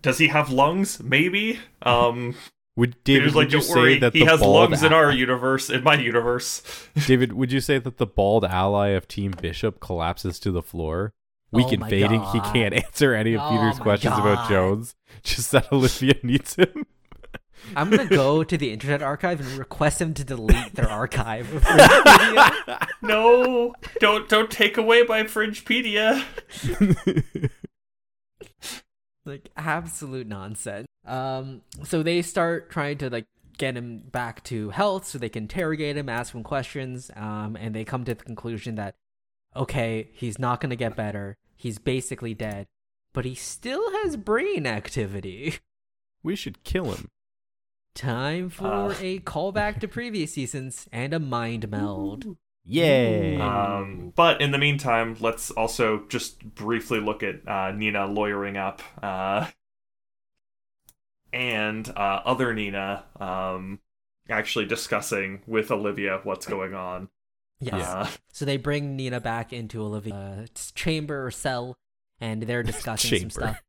Does he have lungs? Maybe. Um, Would David Peter's like, would you don't say worry. that He the has bald lungs in our universe, in my universe. (laughs) David, would you say that the bald ally of Team Bishop collapses to the floor? Weak Oh and my fading, he can't answer any of Oh Peter's my questions about Jones. (laughs) Just that Olivia (laughs) needs him. I'm gonna go to the Internet Archive and request him to delete their archive. of No, don't don't take away my Fringepedia. like absolute nonsense. Um, so they start trying to like get him back to health so they can interrogate him, ask him questions, um, and they come to the conclusion that okay, he's not gonna get better. He's basically dead, but he still has brain activity. we should kill him. Time for Uh. a callback to previous seasons and a mind meld. Yay! Um, but in the meantime, let's also just briefly look at uh, Nina lawyering up, uh, and uh, other Nina um, actually discussing with Olivia what's going on. Yes. Uh, So they bring Nina back into Olivia's chamber or cell, and they're (laughs) discussing some Chamber. stuff.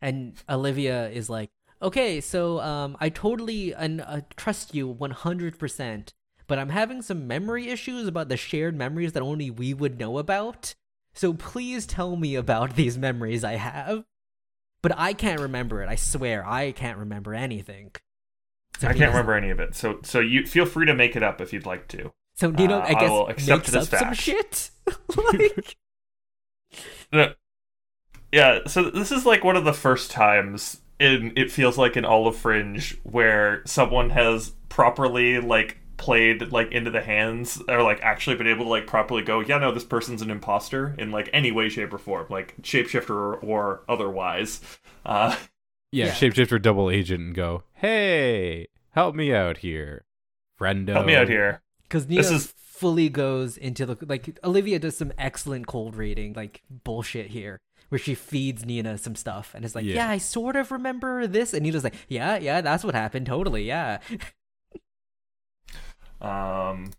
And Olivia is like, "Okay, so um, I totally un- uh, trust you one hundred percent, but I'm having some memory issues about the shared memories that only we would know about. So please tell me about these memories I have. But I can't remember it. I swear, I can't remember anything." So I can't remember any of it, so so you feel free to make it up if you'd like to. So Nina, Uh, I I guess, accept makes up some shit. (laughs) (laughs) like, No. Yeah, so this is like one of the first times in it feels like in all of Fringe where someone has properly like played like into the hands or like actually been able to like properly go, yeah, no, this person's an imposter in like any way, shape, or form, like shapeshifter or, or otherwise. Uh, Yeah, Yeah. shapeshifter double agent and go, hey, help me out here, friendo. help me out here. Because Nina This is- fully goes into the like Olivia does some excellent cold reading, like bullshit here, where she feeds Nina some stuff and is like, Yeah. "Yeah, I sort of remember this," and Nina's like, "Yeah, yeah, that's what happened, totally, yeah." (laughs) Um,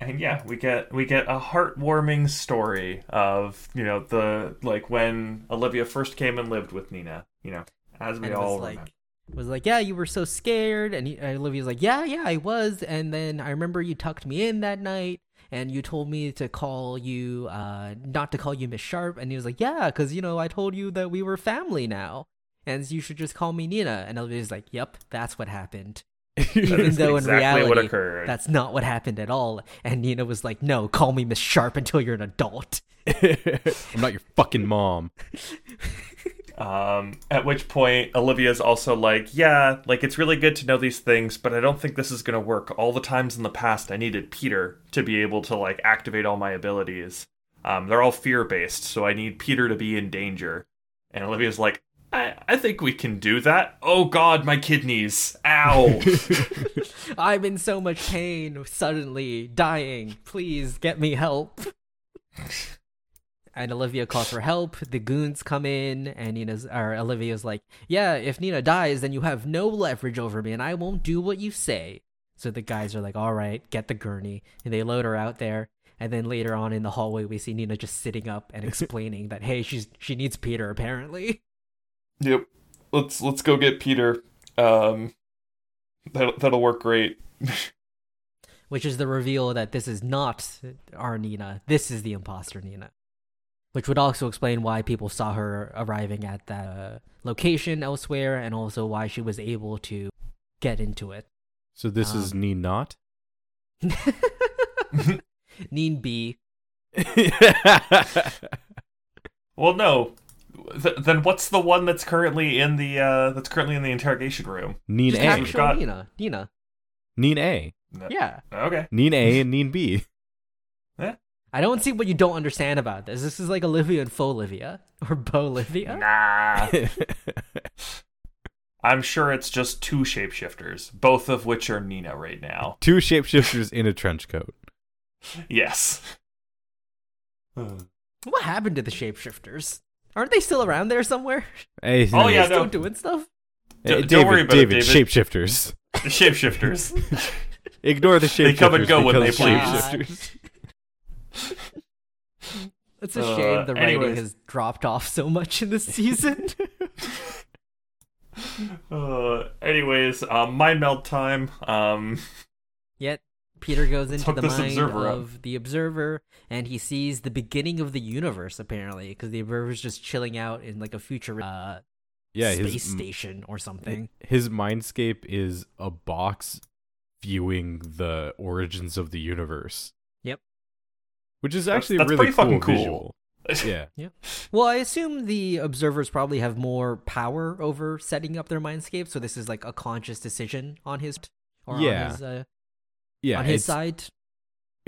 and yeah, we get we get a heartwarming story of you know the like when Olivia first came and lived with Nina. You know, as we and all was like remember. was like, "Yeah, you were so scared," and, he, and Olivia's like, "Yeah, yeah, I was," and then I remember you tucked me in that night. And you told me to call you, uh, not to call you Miss Sharp. And he was like, yeah, because, you know, I told you that we were family now. And you should just call me Nina. And Olivia's like, yep, that's what happened. (laughs) That even though in exactly what reality, occurred. That's not what happened at all. And Nina was like, no, call me Miss Sharp until you're an adult. (laughs) I'm not your fucking mom. Um, at which point Olivia's also like, yeah, like it's really good to know these things, but I don't think this is gonna work. All the times in the past, I needed Peter to be able to like activate all my abilities. Um, they're all fear based, so I need Peter to be in danger. And Olivia's like, I, I think we can do that. Oh God, my kidneys! Ow! (laughs) (laughs) I'm in so much pain, suddenly dying. Please get me help. And Olivia calls for help. The goons come in, and Nina's or Olivia's like, "Yeah, if Nina dies, then you have no leverage over me, and I won't do what you say." So the guys are like, "All right, get the gurney," and they load her out there. And then later on in the hallway, we see Nina just sitting up and explaining that, "Hey, she's she needs Peter apparently." (laughs) yep. Let's let's go get Peter. Um, that that'll work great. (laughs) which is the reveal that this is not our Nina. This is the imposter Nina. Which would also explain why people saw her arriving at that uh, location elsewhere and also why she was able to get into it. So this is Um, me not. (laughs) (laughs) Neen B. Well, no. Th- then what's the one that's currently in the uh that's currently in the interrogation room? Neen Just A. actual Got- Nina. Nina. Neen A. No. Yeah. Okay. Neen A and Neen B. (laughs) I don't see what you don't understand about this. This is like Olivia and Faux Olivia. Or Bo Olivia. Nah. (laughs) I'm sure it's just two shapeshifters, both of which are Nina right now. (laughs) Two shapeshifters in a trench coat. Yes. What happened to the shapeshifters? Aren't they still around there somewhere? (laughs) Hey, Oh, Are yeah, still no. doing stuff? D- Hey, don't David, worry about it, David, David. shapeshifters. The shapeshifters. (laughs) (laughs) Ignore the shapeshifters. They come and go when they because please. shapeshifters- It's a Uh, shame the writing anyways. has dropped off so much in this season. uh, anyways, um, mind meld time. Um, Yet Peter goes into the mind observer up. of the observer and he sees the beginning of the universe apparently because the observer's just chilling out in like a future uh, yeah, space his station or something. his mindscape is a box viewing the origins of the universe. Yep. Which is That's- actually that's really pretty fucking cool cool. visual. (laughs) Yeah. Well, I assume the observers probably have more power over setting up their mindscape, so this is like a conscious decision on his or Yeah. on his uh, Yeah. on his side.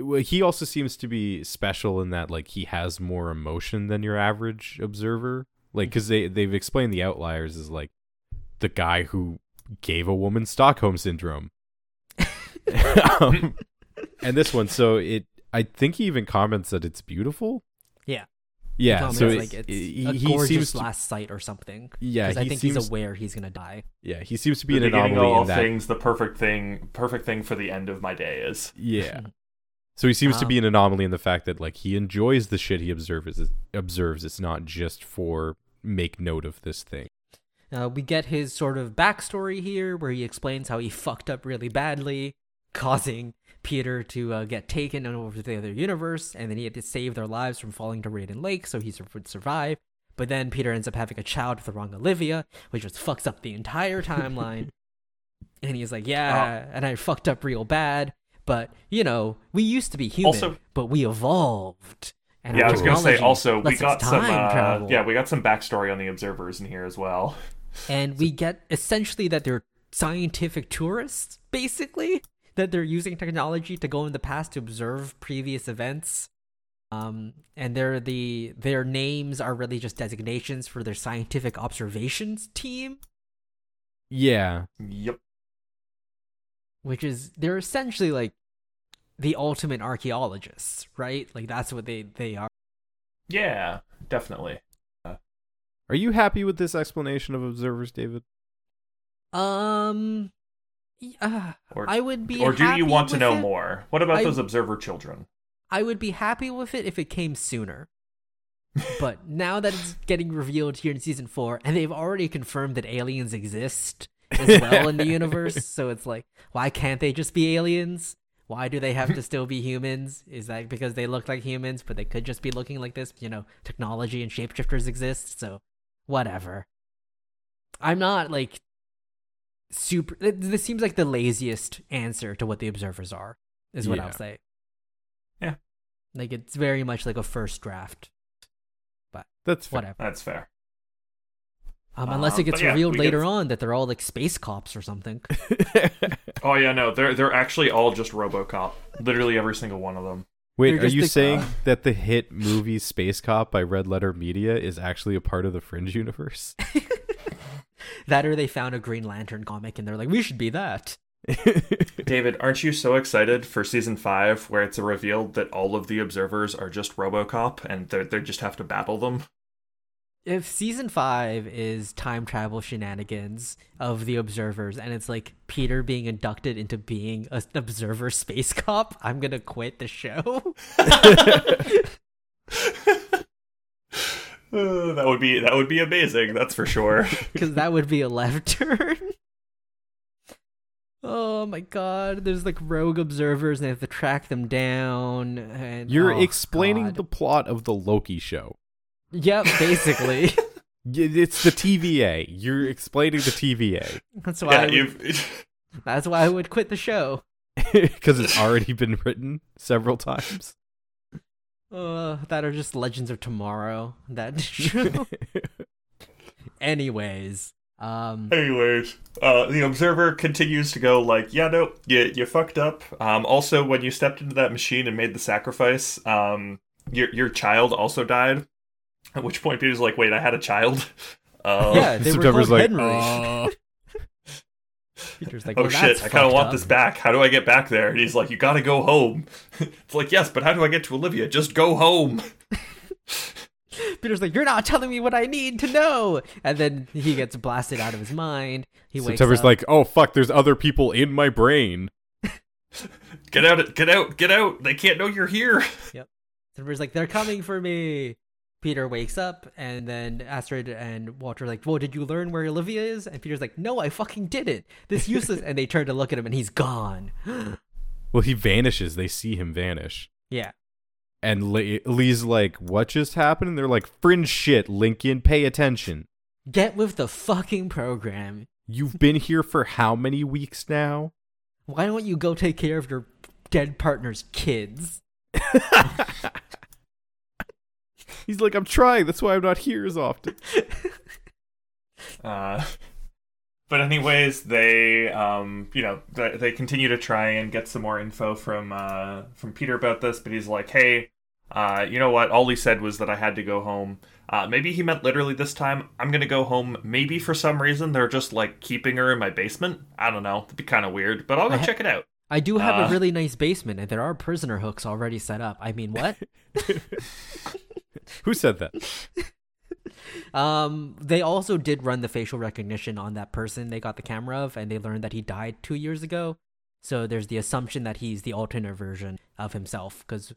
well, he also seems to be special in that like he has more emotion than your average observer like because they they've explained the outliers as like the guy who gave a woman stockholm syndrome (laughs) (laughs) um, and this one so it i think he even comments that it's beautiful Yeah. Yeah so is it- like it's he, a he gorgeous seems to, last sight or something. yeah 'Cause I he think seems, he's aware he's gonna die. yeah he seems to be the an beginning of anomaly all in that things, the perfect thing, perfect thing for the end of my day is. Yeah. (laughs) So he seems to be Um, an anomaly in the fact that like he enjoys the shit he observes observes. It's not just for make note of this thing. Uh, we get his sort of backstory here, where he explains how he (laughs) fucked up really badly, causing Peter to uh, get taken over to the other universe, and then he had to save their lives from falling to Reiden Lake, so he would survive. But then Peter ends up having a child with the wrong Olivia, which just fucks up the entire timeline. (laughs) and he's like, "Yeah, and I fucked up real bad, but you know, we used to be human, Also- but we evolved." And yeah, I was gonna say also we got some uh, yeah we got some backstory on the observers in here as well. and we get essentially that they're scientific tourists basically that they're using technology to go in the past to observe previous events. Um, and they're the their names are really just designations for their scientific observations team, Yeah. Yep. which is they're essentially like the ultimate archaeologists, right? Like that's what they they are. Yeah, definitely. Are you happy with this explanation of observers, David? Um, yeah, Or, I would be. or do you want to know it. more? What about I- those observer children? I would be happy with it if it came sooner. (laughs) but now that it's getting revealed here in season four, and they've already confirmed that aliens exist as well in the (laughs) universe, so it's like, why can't they just be aliens? Why do they have to still be humans? Is that because they look like humans, but they could just be looking like this? You know, technology and shapeshifters exist, so whatever. I'm not like super. This seems like the laziest answer to what the observers are, is what Yeah. I'll say. Yeah. Like it's very much like a first draft. But that's fair. Whatever. That's fair. Um, unless it Um, gets but yeah, revealed we get- later on that they're all like space cops or something. (laughs) Oh yeah, no, they're they're actually all just RoboCop. Literally every single one of them. Wait, They're are you the- saying that the hit movie Space Cop by Red Letter Media is actually a part of the Fringe universe? (laughs) that or they found a Green Lantern comic and they're like, we should be that. (laughs) David, aren't you so excited for season five, where it's revealed that all of the observers are just RoboCop and they they just have to battle them? If season five is time travel shenanigans of the observers and it's like Peter being inducted into being an observer space cop, I'm gonna quit the show. (laughs) (laughs) Uh, that would be that would be amazing. That's for sure. (laughs) (laughs) because that would be a left turn. (laughs) Oh my god, there's like rogue observers and they have to track them down. And, You're oh, explaining God. the plot of the Loki show. Yep, basically. It's the TVA. You're explaining the TVA that's why. yeah, would, that's why I would quit the show. because it's already been written several times. Uh, that are just Legends of Tomorrow. That (laughs) (laughs) show. Anyways, um, Anyways, uh, the observer continues to go like, yeah, no, you you fucked up. Um, also, when you stepped into that machine and made the sacrifice, um, your your child also died. At which point, Peter's like, wait, I had a child. (laughs) Uh, yeah, they were September's called like, Henry. "Uh." Peter's like, Oh shit! I kind of want up. this back. How do I get back there? And he's like, "You gotta go home." (laughs) it's like, yes, but how do I get to Olivia? Just go home. (laughs) Peter's like, "You're not telling me what I need to know," and then he gets blasted out of his mind. He wakes September's up. like, oh fuck, there's other people in my brain. Get out! Get out! Get out! They can't know you're here. Yep. September's like, "They're coming for me." Peter wakes up, and then Astrid and Walter are like, "Whoa, did you learn where Olivia is?" And Peter's like, "No, I fucking didn't. This useless." and they turn to look at him, and he's gone. (gasps) Well, he vanishes. They see him vanish. yeah, And Le- Lee's like, what just happened? And they're like, fringe shit, Lincoln, pay attention. get with the fucking program. You've been here for how many weeks now? Why don't you go take care of your dead partner's kids? (laughs) He's like, I'm trying. That's why I'm not here as often. (laughs) Uh, but anyways, they um, you know they, they continue to try and get some more info from uh, from Peter about this, but he's like, hey, uh, you know what? All he said was that I had to go home. Uh, maybe he meant literally this time. I'm gonna go home. Maybe for some reason they're just like keeping her in my basement. I don't know. It'd be kind of weird, but I'll go ha- check it out. I do have Uh. a really nice basement, and there are prisoner hooks already set up. I mean, what? (laughs) (laughs) Who said that? Um, they also did run the facial recognition on that person they got the camera of, and they learned that he died two years ago. So there's the assumption that he's the alternate version of himself, because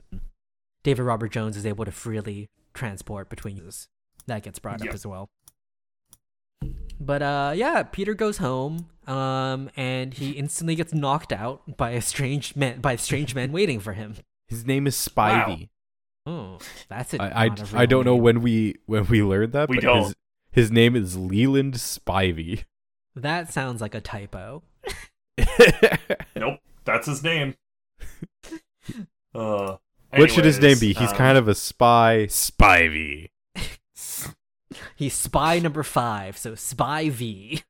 David Robert Jones is able to freely transport between users. That gets brought Yep. up as well. But uh, yeah, Peter goes home, um, and he instantly gets knocked out by a strange man by strange men waiting for him. His name is Spivey. Oh, that's it. I, I, I don't know when we when we learned that, We but don't. His, his name is Leland Spivey. (laughs) That sounds like a typo. Nope, that's his name. (laughs) Uh, what should his name be? He's um, kind of a spy. Spivey. (laughs) He's spy number five, so spy V.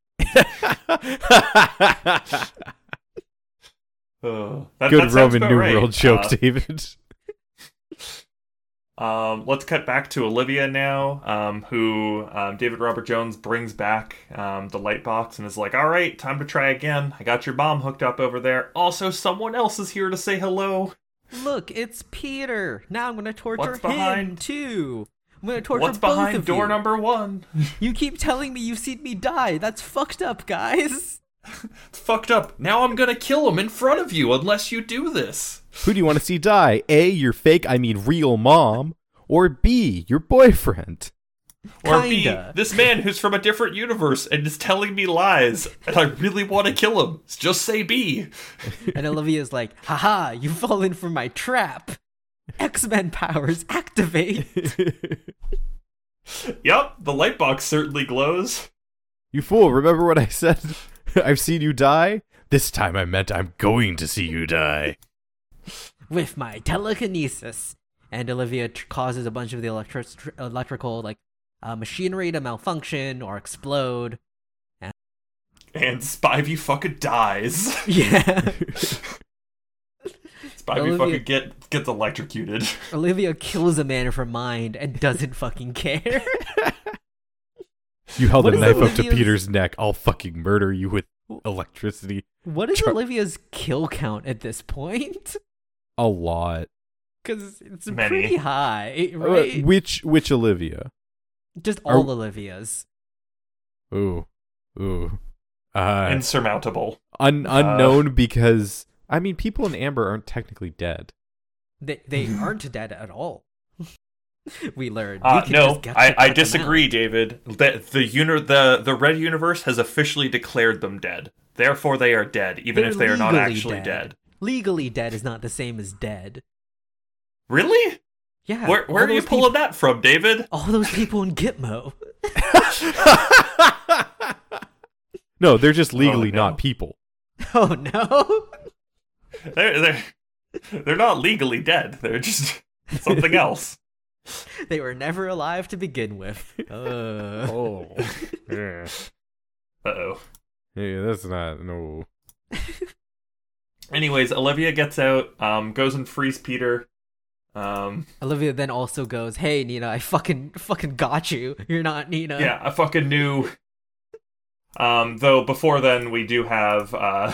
Uh, that, Good that Roman about numeral right. joke, Uh, David. Um, let's cut back to Olivia now, um, who um, David Robert Jones brings back um, the light box and is like, "All right, time to try again. I got your bomb hooked up over there. Also, someone else is here to say hello. Look, it's Peter. Now I'm gonna torture What's him behind- too. I'm gonna torture What's both behind of door you. number one? You keep telling me you've seen me die. That's fucked up, guys. It's fucked up. Now I'm gonna kill him in front of you unless you do this." Who do you want to see die? A, your fake, I mean real mom, or B, your boyfriend? Or B, Kinda. this man who's from a different universe and is telling me lies, and I really want to kill him. Just say B. (laughs) And Olivia's like, haha, you've fallen for my trap. X Men powers activate. (laughs) Yep, the light box certainly glows. you fool, remember what I said? (laughs) I've seen you die? This time I meant I'm going to see you die. with my telekinesis. And Olivia tr- causes a bunch of the electri- tr- electrical like uh, machinery to malfunction or explode. And Spivey fucking dies. (laughs) Yeah. (laughs) Spivey Olivia- fucking get gets electrocuted. Olivia kills a man of her mind and doesn't fucking care. You held What a is knife up to Peter's neck. I'll fucking murder you with electricity. what is Char- Olivia's kill count at this point? A lot. Because it's Many. pretty high, Uh, right? which which Olivia? Just are- all Olivia's. Ooh. Ooh. Uh, Insurmountable. un- unknown because I mean people in Amber aren't technically dead. They they aren't dead at all. (laughs) we learned. Uh, You can no, just get I, I disagree. David. The the uni- the the red universe has officially declared them dead. Therefore, they are dead, even They're if they are not legally actually dead. dead. Legally dead is not the same as dead. Really? Yeah. where where all are you those pulling that from, David? all those people in Gitmo. (laughs) No, they're just legally Oh, no. not people. (laughs) Oh no. They're they're they're not legally dead. They're just something else. (laughs) they were never alive to begin with. (laughs) Uh. Oh. (laughs) yeah. Uh oh. Hey, that's not no. Anyways, Olivia gets out, um, goes and frees Peter. Um, Olivia then also goes, "Hey Nina, I fucking fucking got you. You're not Nina." yeah, I fucking knew. Um, though before then, we do have, uh,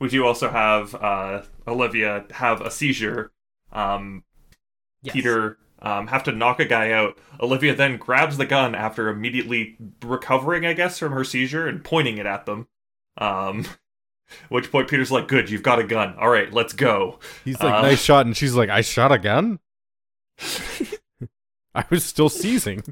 we do also have uh, Olivia have a seizure. Um, Yes. Peter um, have to knock a guy out. Olivia then grabs the gun after immediately recovering, I guess, from her seizure and pointing it at them. Um, at (laughs) which point Peter's like, "Good, you've got a gun. All right, let's go." He's like, Uh, nice shot, and she's like, I shot a gun. (laughs) (laughs) I was still seizing.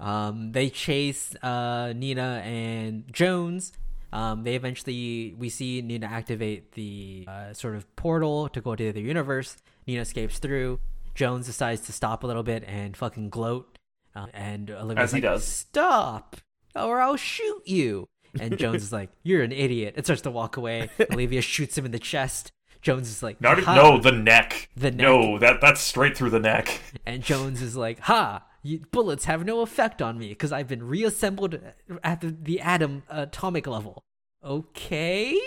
um, they chase uh, Nina and Jones. Um, they eventually we see Nina activate the uh, sort of portal to go to the other universe. Nina escapes through. Jones decides to stop a little bit and fucking gloat. Uh, and Olivia's As he like, does. "Stop, or I'll shoot you." And (laughs) Jones is like, "You're an idiot." And starts to walk away. (laughs) Olivia shoots him in the chest. Jones is like, Not no the neck. The neck. No, that that's straight through the neck. And Jones is like, "Ha! Bullets have no effect on me because I've been reassembled at the, the atom atomic level." Okay.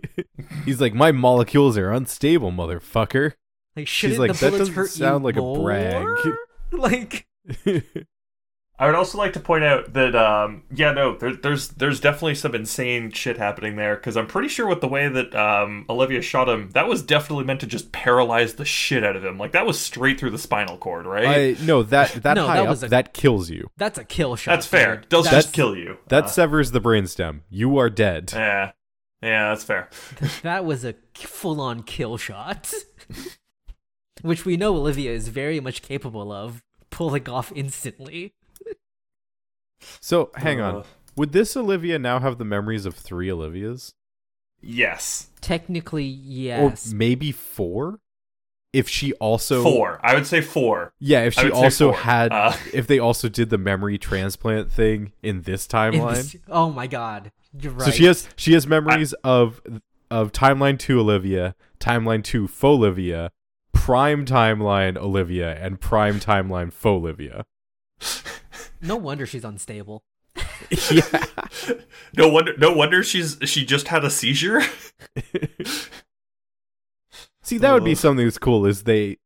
(laughs) He's like, my molecules are unstable, motherfucker. Like, shouldn't like, the "That bullets doesn't hurt sound you like a brag. (laughs) Like, (laughs) I would also like to point out that um, yeah, no, there, there's there's definitely some insane shit happening there because I'm pretty sure with the way that um, Olivia shot him, that was definitely meant to just paralyze the shit out of him. Like that was straight through the spinal cord, right? I no that that (laughs) No, high that up a- that kills you. that's a kill shot. that's fair. dude. They'll That's- just kill you. That Uh, severs the brainstem. You are dead. (laughs) yeah, yeah, that's fair. (laughs) that was a full-on kill shot, which we know Olivia is very much capable of pulling off instantly. So hang Uh, on. Would this Olivia now have the memories of three Olivias? Yes, Technically, yes. Or maybe four? If she also four. I would say four. Yeah, if she also had Uh, if they also did the memory transplant thing in this (laughs) In timeline. this- oh my god, you're right. So she has she has memories of of timeline 2 Olivia, timeline 2 faux Olivia, prime timeline Olivia and prime timeline faux Olivia. (laughs) No wonder she's unstable. (laughs) yeah. no wonder. No wonder she's she just had a seizure. (laughs) See, that would be something that's cool. Is they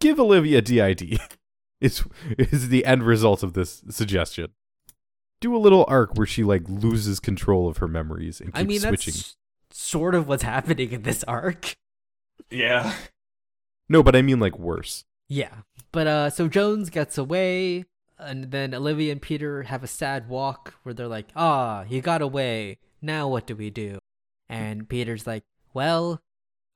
give Olivia DID? (laughs) Is is the end result of this suggestion? Do a little arc where she like loses control of her memories and keeps I mean, that's switching. sort of what's happening in this arc. yeah. No, but I mean like worse. Yeah. But uh so Jones gets away and then Olivia and Peter have a sad walk where they're like, "Ah, he got away. Now what do we do?" And Peter's like, "Well,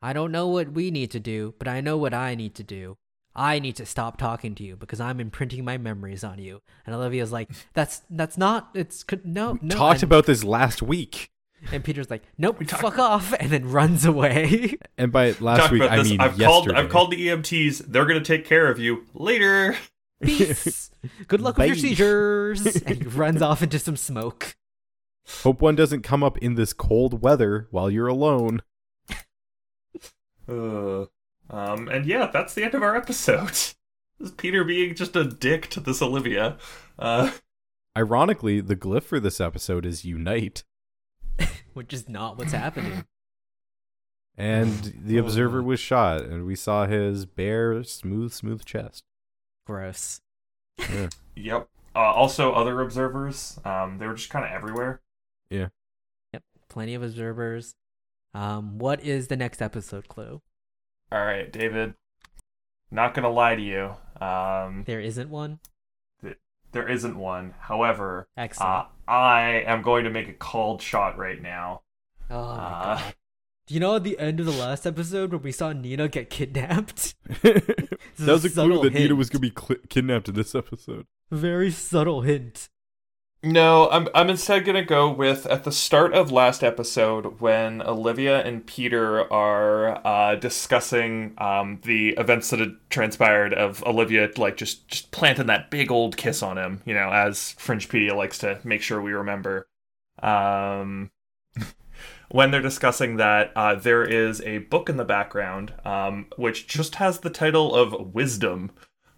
I don't know what we need to do, but I know what I need to do. I need to stop talking to you because I'm imprinting my memories on you." And Olivia's like, (laughs) "That's that's not it's co- no no." Talked and, about this last week, and Peter's like, "Nope, talked- fuck off," and then runs away. and by last Talk week about I this. mean I've yesterday. called. I've called the EMTs. They're gonna take care of you later. (laughs) Peace. Good luck with your seizures. (laughs) and he runs off into some smoke. Hope one doesn't come up in this cold weather while you're alone. Uh, um, and yeah, that's the end of our episode. (laughs) This is Peter being just a dick to this Olivia. Uh, Ironically, the glyph for this episode is unite, which is not what's happening. and the observer was shot, and we saw his bare, smooth, smooth chest. Gross. Yeah. yep. Uh, also, other observers. Um, they were just kind of everywhere. Yeah. Yep. Plenty of observers. Um, what is the next episode clue? All right, David. Not gonna lie to you. Um, There isn't one. there isn't one. However, Excellent. uh, I am going to make a called shot right now. oh my uh, god. Do you know at the end of the last episode when we saw Nina get kidnapped? (laughs) that was a clue subtle that Nina was going to be cl- kidnapped in this episode. Very subtle hint. No, I'm I'm instead gonna go with at the start of last episode when Olivia and Peter are uh, discussing um, the events that had transpired of Olivia like just just planting that big old kiss on him, you know, as Fringepedia likes to make sure we remember. Um, when they're discussing that, uh, there is a book in the background um, which just has the title of Wisdom,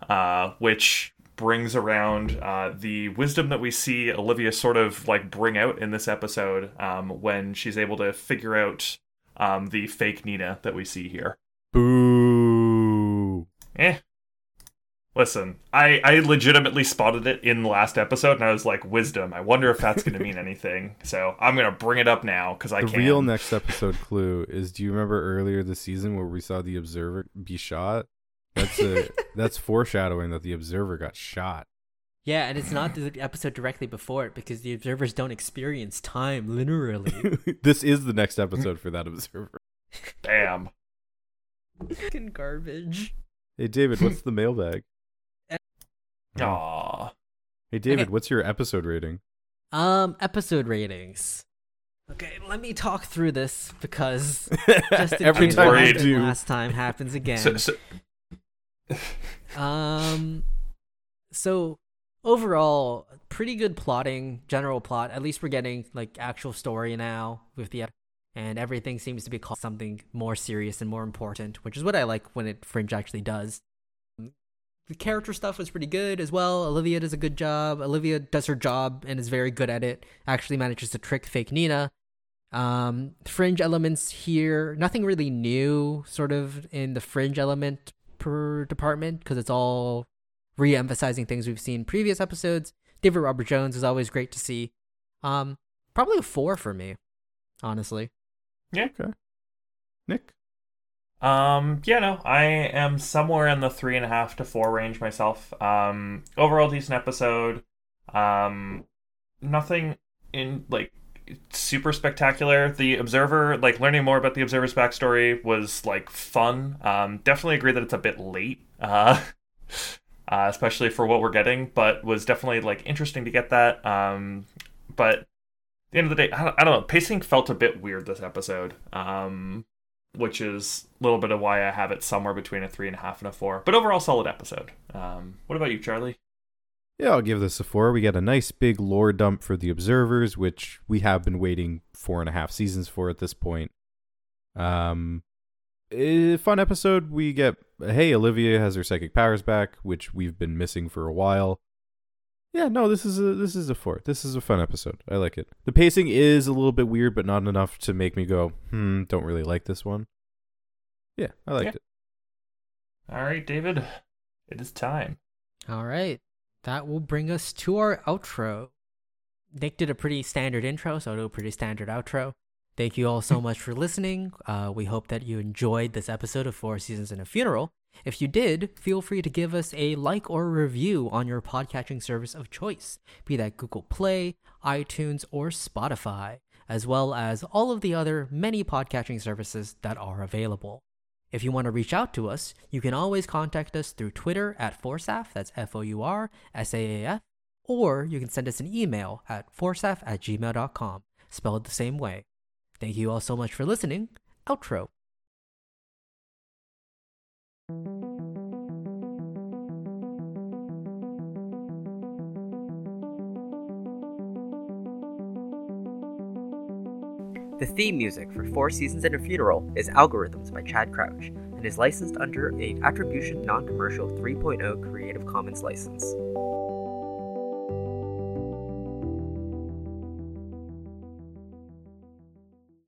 uh, which brings around uh, the wisdom that we see Olivia sort of like bring out in this episode um, when she's able to figure out um, the fake Nina that we see here. Boo. Eh. Listen, I, I legitimately spotted it in the last episode, and I was like, "Wisdom." I wonder if that's going to mean anything. (laughs) So I'm going to bring it up now because I The can. real next episode clue is: Do you remember earlier this season where we saw the observer be shot? That's a (laughs) that's foreshadowing that the observer got shot. Yeah, and it's not the episode directly before it because the observers don't experience time literally. (laughs) this is the next episode for that observer. Bam. Fucking garbage. Hey David, what's the mailbag? Aww. Hey David, Okay. what's your episode rating? Um, episode ratings. Okay, let me talk through this because (laughs) just Every time happened do, last time happens (laughs) again. So, so, Um, so overall, pretty good plotting, general plot. At least we're getting like actual story now with the, and everything seems to be called something more serious and more important, which is what I like when it Fringe actually does. The character stuff was pretty good as well. Olivia does a good job. Olivia does her job and is very good at it. Actually manages to trick fake Nina. Um, fringe elements here, nothing really new, sort of in the fringe element per department because it's all re-emphasizing things we've seen in previous episodes. David Robert Jones is always great to see. Um, probably a four for me, honestly. Yeah. Okay. Nick. Um, yeah, no, I am somewhere in the three and a half to four range myself. Um, overall decent episode. Um, nothing in like super spectacular. The Observer, like learning more about the Observer's backstory was like fun. Um, definitely agree that it's a bit late. (laughs) Uh, uh, especially for what we're getting, but was definitely like interesting to get that. Um, but at the end of the day, I don't, I don't know. Pacing felt a bit weird this episode. Um, which is a little bit of why I have it somewhere between a three and a half and a four. But overall, solid episode. Um, what about you, Charlie? Yeah, I'll give this a four. We get a nice big lore dump for the observers, which we have been waiting four and a half seasons for at this point. Um, eh, fun episode. We get hey, Olivia has her psychic powers back, which we've been missing for a while. Yeah, no, this is a this is a four. This is a fun episode. I like it. The pacing is a little bit weird, but not enough to make me go, hmm, don't really like this one. Yeah, I liked Yeah. it. All right, David, it is time. All right. That will bring us to our outro. Nick did a pretty standard intro, so I'll do a pretty standard outro. Thank you all so (laughs) much for listening. Uh, we hope that you enjoyed this episode of Four Seasons and a Funeral. If you did, feel free to give us a like or review on your podcatching service of choice, be that Google Play, iTunes, or Spotify, as well as all of the other many podcatching services that are available. If you want to reach out to us, you can always contact us through Twitter at Foursaaf, that's F O U R S A A F, or you can send us an email at foursaaf at gmail.com, spelled the same way. Thank you all so much for listening. Outro. The theme music for Four Seasons and a Funeral is Algorithms by Chad Crouch and is licensed under a Attribution Non Commercial 3.0 Creative Commons license.